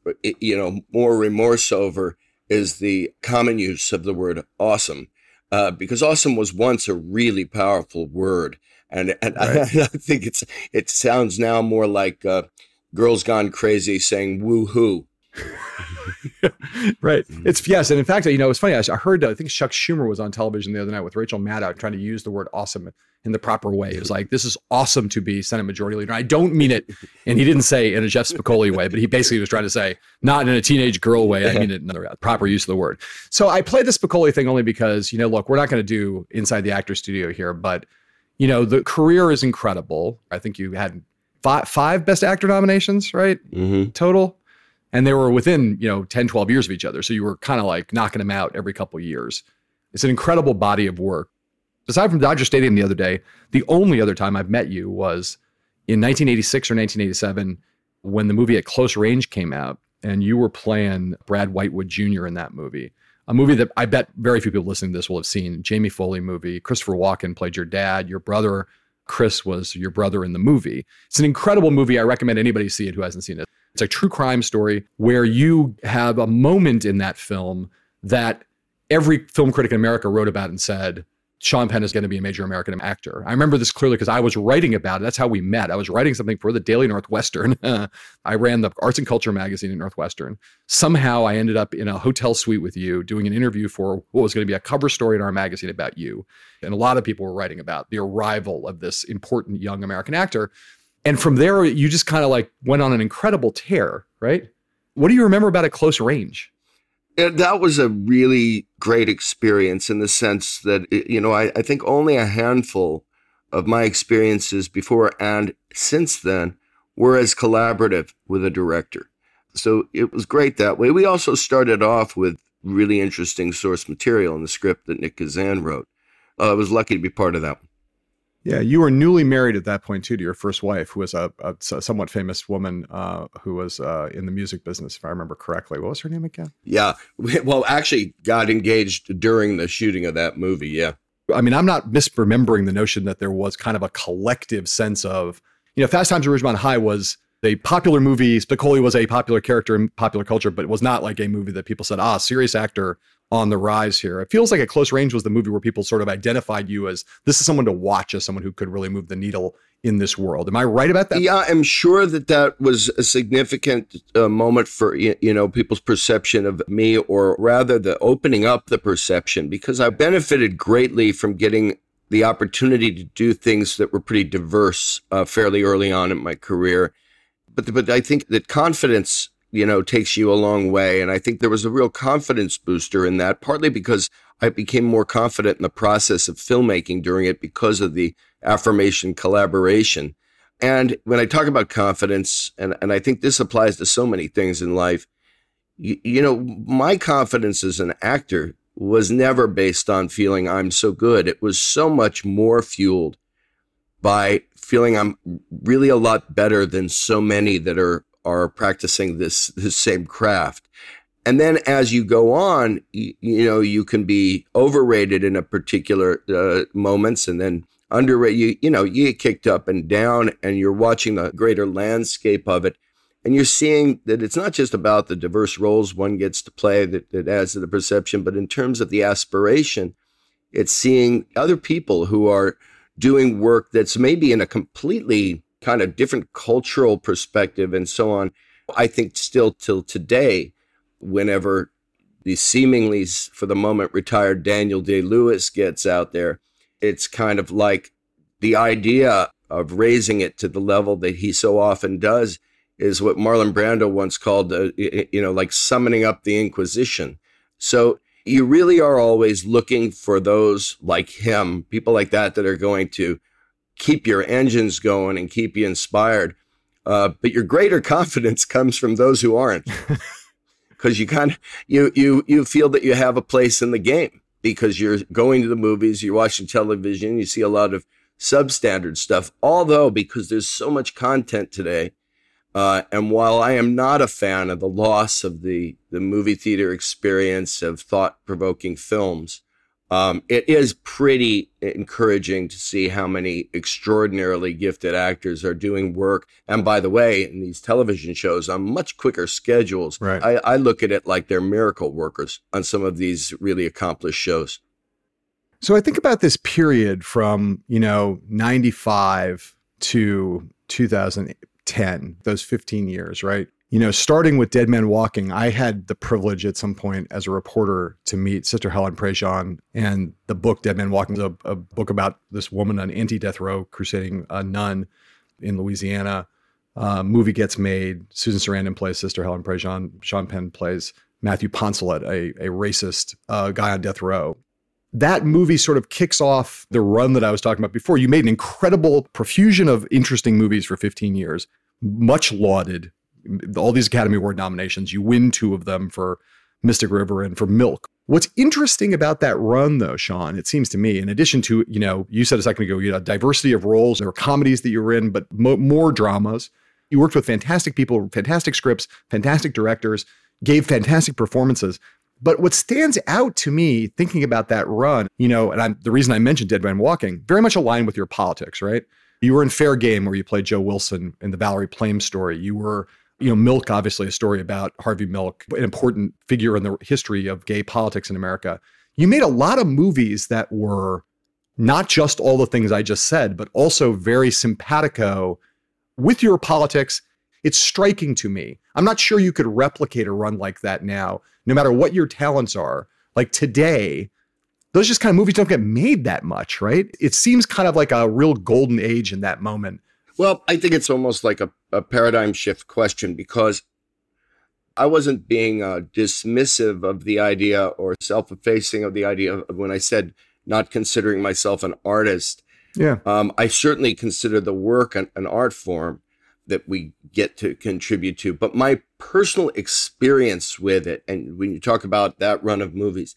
you know, more remorse over is the common use of the word awesome, uh, because awesome was once a really powerful word. And, and right. I, I, think it's it sounds now more like uh, girls gone crazy saying woo hoo. right. It's yes, and in fact, you know, it's funny. I heard I think Chuck Schumer was on television the other night with Rachel Maddow trying to use the word awesome in the proper way. It was like, "This is awesome to be Senate Majority Leader." I don't mean it, and he didn't say in a Jeff Spicoli way, but he basically was trying to say not in a teenage girl way. I mean it in the proper use of the word. So I play the Spicoli thing only because you know, look, we're not going to do inside the actor studio here, but you know, the career is incredible. I think you had five, five best actor nominations, right? Mm-hmm. Total and they were within you know 10 12 years of each other. So you were kind of like knocking them out every couple years. It's an incredible body of work. Aside from dodger stadium the other day the only other time i've met you was in 1986 or 1987 when the movie at close range came out and you were playing brad whitewood jr in that movie a movie that i bet very few people listening to this will have seen. Jamie foley movie christopher walken played your dad your brother chris was your brother in the movie. It's an incredible movie. I recommend anybody see it who hasn't seen it. It's a true crime story where you have a moment in that film that every film critic in America wrote about and said, Sean Penn is going to be a major American actor. I remember this clearly because I was writing about it. That's how we met. I was writing something for the Daily Northwestern. I ran the arts and culture magazine at Northwestern. Somehow I ended up in a hotel suite with you doing an interview for what was going to be a cover story in our magazine about you. And a lot of people were writing about the arrival of this important young American actor. And from there, you just kind of like went on an incredible tear, right? What do you remember about at close range? That was a really great experience in the sense that, you know, I, I think only a handful of my experiences before and since then were as collaborative with a director. So it was great that way. We also started off with really interesting source material in the script that Nick Kazan wrote. Uh, I was lucky to be part of that one. Yeah, you were newly married at that point too to your first wife, who was a, a somewhat famous woman uh, who was uh, in the music business, if I remember correctly. What was her name again? Yeah, well, actually, got engaged during the shooting of that movie. Yeah, I mean, I'm not misremembering the notion that there was kind of a collective sense of, you know, Fast Times at Ridgemont High was a popular movie. Spicoli was a popular character in popular culture, but it was not like a movie that people said, ah, serious actor on the rise here. It feels like at close range was the movie where people sort of identified you as this is someone to watch as someone who could really move the needle in this world. Am I right about that? Yeah, I'm sure that that was a significant uh, moment for you know people's perception of me, or rather the opening up the perception, because I benefited greatly from getting the opportunity to do things that were pretty diverse uh, fairly early on in my career. But but I think that confidence you know, takes you a long way. And I think there was a real confidence booster in that, partly because I became more confident in the process of filmmaking during it because of the affirmation collaboration. And when I talk about confidence, and, and I think this applies to so many things in life, you, you know, my confidence as an actor was never based on feeling I'm so good. It was so much more fueled by feeling I'm really a lot better than so many that are are practicing this, this same craft. And then as you go on, you, you know, you can be overrated in a particular uh, moments and then underrated. You, you know, you get kicked up and down and you're watching the greater landscape of it. And you're seeing that it's not just about the diverse roles one gets to play that, that adds to the perception, but in terms of the aspiration, it's seeing other people who are doing work that's maybe in a completely kind of different cultural perspective and so on. I think still till today, whenever the seemingly, for the moment, retired Daniel Day Lewis gets out there, it's kind of like the idea of raising it to the level that he so often does is what Marlon Brando once called, uh, you know, like summoning up the Inquisition. So you really are always looking for those like him, people like that, that are going to keep your engines going and keep you inspired. Uh, but your greater confidence comes from those who aren't. because you kind of you you you feel that you have a place in the game because you're going to the movies, you're watching television, you see a lot of substandard stuff. Although because there's so much content today, uh, and while I am not a fan of the loss of the the movie theater experience of thought provoking films, um, it is pretty encouraging to see how many extraordinarily gifted actors are doing work. And by the way, in these television shows on much quicker schedules, right. I, I look at it like they're miracle workers on some of these really accomplished shows. So I think about this period from, you know, 95 to 2010, those 15 years, right? you know, starting with Dead Man Walking, I had the privilege at some point as a reporter to meet Sister Helen Prejean. And the book Dead Man Walking is a, a book about this woman, on anti death row crusading a nun in Louisiana. Uh, movie gets made. Susan Sarandon plays Sister Helen Prejean. Sean Penn plays Matthew Poncelet, a, a racist uh, guy on death row. That movie sort of kicks off the run that I was talking about before. You made an incredible profusion of interesting movies for 15 years, much lauded all these Academy Award nominations. You win two of them for Mystic River and for Milk. What's interesting about that run, though, Sean, it seems to me, in addition to, you know, you said a second ago, you had diversity of roles. There were comedies that you were in, but mo- more dramas. You worked with fantastic people, fantastic scripts, fantastic directors, gave fantastic performances. But what stands out to me thinking about that run, you know, and I'm, the reason I mentioned Dead Man Walking, very much aligned with your politics, right? You were in Fair Game, where you played Joe Wilson in the Valerie Plame story. You were you know, Milk, obviously, a story about Harvey Milk, an important figure in the history of gay politics in America. You made a lot of movies that were not just all the things I just said, but also very simpatico with your politics. It's striking to me. I'm not sure you could replicate a run like that now, no matter what your talents are. Like today, those just kind of movies don't get made that much, right? It seems kind of like a real golden age in that moment well, I think it's almost like a, a paradigm shift question because I wasn't being uh, dismissive of the idea or self effacing of the idea of when I said not considering myself an artist. Yeah. Um, I certainly consider the work an, an art form that we get to contribute to. But my personal experience with it, and when you talk about that run of movies,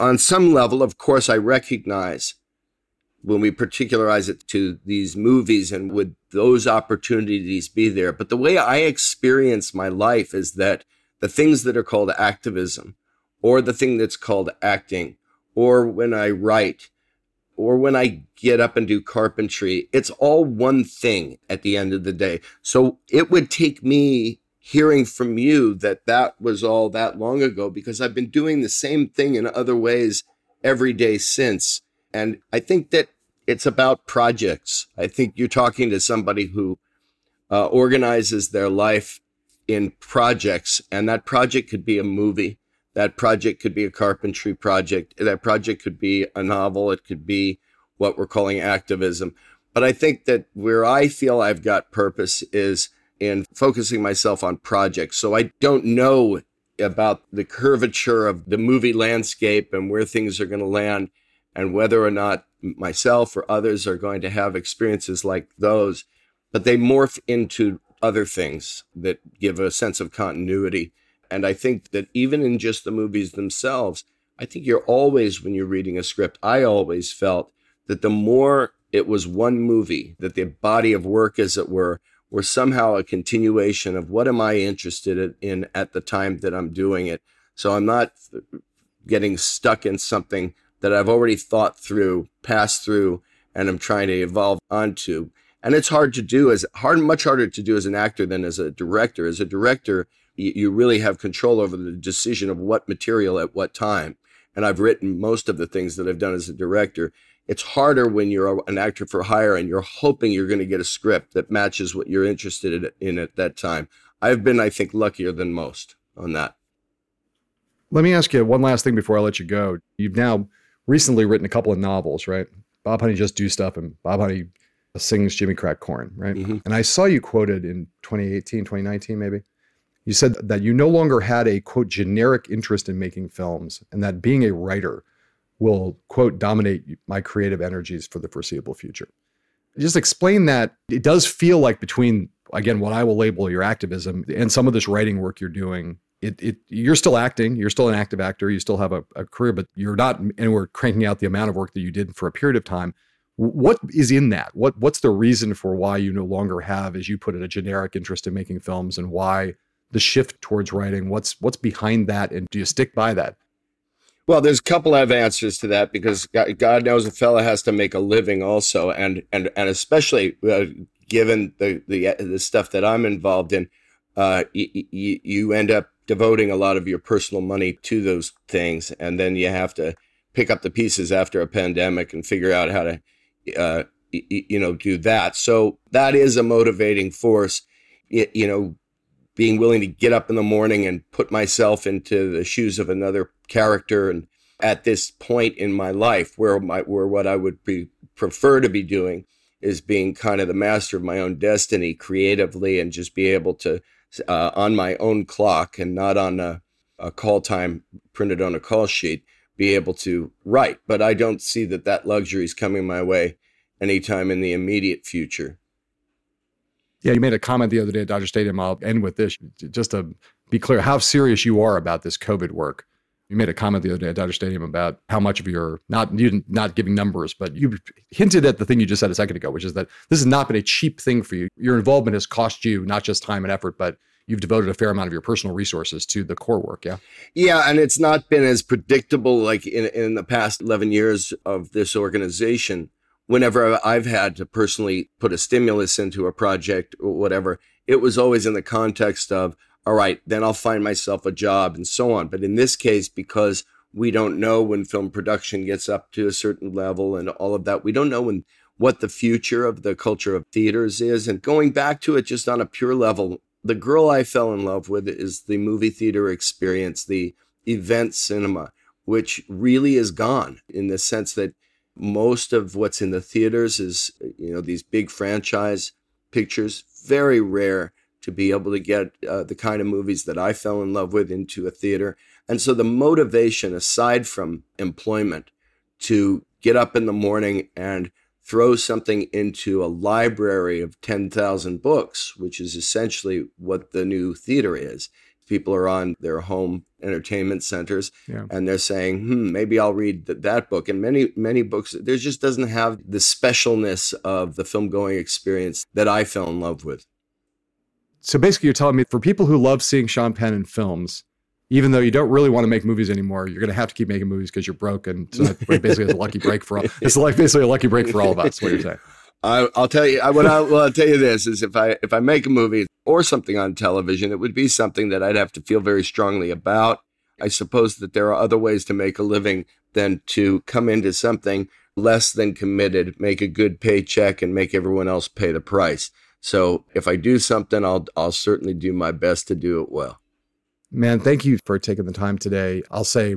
on some level, of course, I recognize when we particularize it to these movies and would those opportunities be there. But the way I experience my life is that the things that are called activism or the thing that's called acting or when I write or when I get up and do carpentry, it's all one thing at the end of the day. So it would take me hearing from you that that was all that long ago because I've been doing the same thing in other ways every day since and I think that it's about projects. I think you're talking to somebody who uh, organizes their life in projects, and that project could be a movie. That project could be a carpentry project. That project could be a novel. It could be what we're calling activism. But I think that where I feel I've got purpose is in focusing myself on projects. So I don't know about the curvature of the movie landscape and where things are going to land and whether or not myself or others are going to have experiences like those, but they morph into other things that give a sense of continuity. And I think that even in just the movies themselves, I think you're always, when you're reading a script, I always felt that the more it was one movie, that the body of work, as it were, or somehow a continuation of what am I interested in at the time that I'm doing it. So I'm not getting stuck in something that I've already thought through, passed through, and I'm trying to evolve onto. And it's hard to do as hard, much harder to do as an actor than as a director. As a director, you really have control over the decision of what material at what time. And I've written most of the things that I've done as a director. It's harder when you're an actor for hire and you're hoping you're going to get a script that matches what you're interested in at that time. I've been, I think, luckier than most on that. Let me ask you one last thing before I let you go. You've now recently written a couple of novels, right? Bob Honey just do stuff, and Bob Honey sings Jimmy Crack Corn, right? Mm-hmm. And I saw you quoted in 2018, 2019, maybe. You said that you no longer had a quote generic interest in making films, and that being a writer will quote dominate my creative energies for the foreseeable future. Just explain that. It does feel like between again what I will label your activism and some of this writing work you're doing it, it you're still acting you're still an active actor you still have a, a, career but you're not anywhere cranking out the amount of work that you did for a period of time what is in that what what's the reason for why you no longer have as you put it a generic interest in making films and why the shift towards writing what's what's behind that and do you stick by that well there's a couple of answers to that because god knows a fella has to make a living also and and and especially uh, given the, the the stuff that i'm involved in uh, y- y- you end up devoting a lot of your personal money to those things, and then you have to pick up the pieces after a pandemic and figure out how to, uh, y- you know, do that. So that is a motivating force. You know, being willing to get up in the morning and put myself into the shoes of another character, and at this point in my life, where my where what I would be, prefer to be doing is being kind of the master of my own destiny creatively and just be able to uh, on my own clock and not on a, a call time printed on a call sheet be able to write. But I don't see that that luxury is coming my way anytime in the immediate future. Yeah, you made a comment the other day at Dodger Stadium. I'll end with this just to be clear how serious you are about this COVID work. You made a comment the other day at Dodger Stadium about how much of your not you not giving numbers, but you hinted at the thing you just said a second ago, which is that this has not been a cheap thing for you. Your involvement has cost you not just time and effort, but you've devoted a fair amount of your personal resources to the CORE work. Yeah. Yeah, and it's not been as predictable like in in the past eleven years of this organization. Whenever I've had to personally put a stimulus into a project or whatever, it was always in the context of all right, then I'll find myself a job and so on. But in this case, because we don't know when film production gets up to a certain level and all of that, we don't know when what the future of the culture of theaters is. And going back to it just on a pure level, the girl I fell in love with is the movie theater experience, the event cinema, which really is gone in the sense that most of what's in the theaters is, you know, these big franchise pictures, very rare to be able to get uh, the kind of movies that I fell in love with into a theater. And so the motivation, aside from employment, to get up in the morning and throw something into a library of 10,000 books, which is essentially what the new theater is. People are on their home entertainment centers yeah. and they're saying, hmm, maybe I'll read th- that book. And many, many books, there just doesn't have the specialness of the film going experience that I fell in love with so basically, you're telling me for people who love seeing Sean Penn in films, even though you don't really want to make movies anymore, you're going to have to keep making movies because you're broke. And so basically, it's a lucky break for all. It's like basically a lucky break for all of us. What you're saying. I, will tell you. I, what I, well, I'll tell you this is if I if I make a movie or something on television, it would be something that I'd have to feel very strongly about. I suppose that there are other ways to make a living than to come into something less than committed, make a good paycheck, and make everyone else pay the price. So if I do something, I'll I'll certainly do my best to do it well. Man, thank you for taking the time today. I'll say,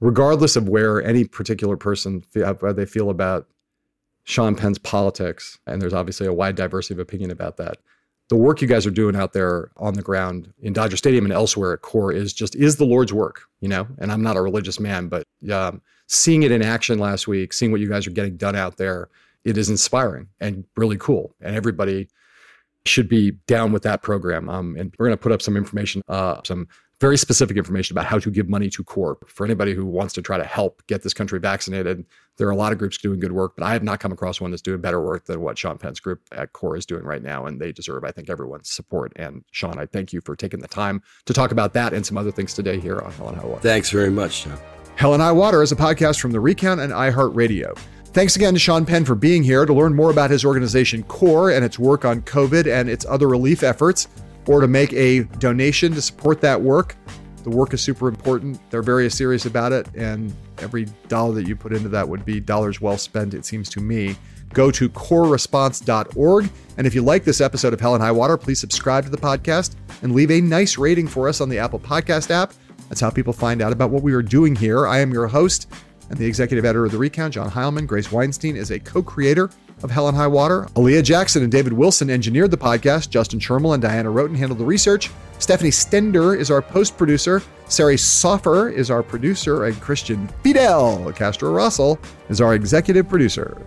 regardless of where any particular person uh, how they feel about Sean Penn's politics, and there's obviously a wide diversity of opinion about that. The work you guys are doing out there on the ground in Dodger Stadium and elsewhere at CORE is just is the Lord's work, you know. And I'm not a religious man, but um, seeing it in action last week, seeing what you guys are getting done out there, it is inspiring and really cool. And everybody should be down with that program. Um, and we're going to put up some information, uh, some very specific information about how to give money to CORE. For anybody who wants to try to help get this country vaccinated, there are a lot of groups doing good work, but I have not come across one that's doing better work than what Sean Penn's group at CORE is doing right now. And they deserve, I think, everyone's support. And Sean, I thank you for taking the time to talk about that and some other things today here on Hell and High Water. Thanks very much, John. Hell and High Water is a podcast from The Recount and iHeartRadio. Thanks again to Sean Penn for being here. To learn more about his organization, CORE, and its work on COVID and its other relief efforts, or to make a donation to support that work, the work is super important. They're very serious about it, and every dollar that you put into that would be dollars well spent, it seems to me. Go to coreresponse.org. And if you like this episode of Hell and High Water, please subscribe to the podcast and leave a nice rating for us on the Apple Podcast app. That's how people find out about what we are doing here. I am your host and the executive editor of The Recount, John Heilemann. Grace Weinstein is a co creator of Hell and High Water. Aaliyah Jackson and David Wilson engineered the podcast. Justin Shermill and Diana Roten handled the research. Stephanie Stender is our post producer. Sari Soffer is our producer. And Christian Fidel Castro Russell is our executive producer.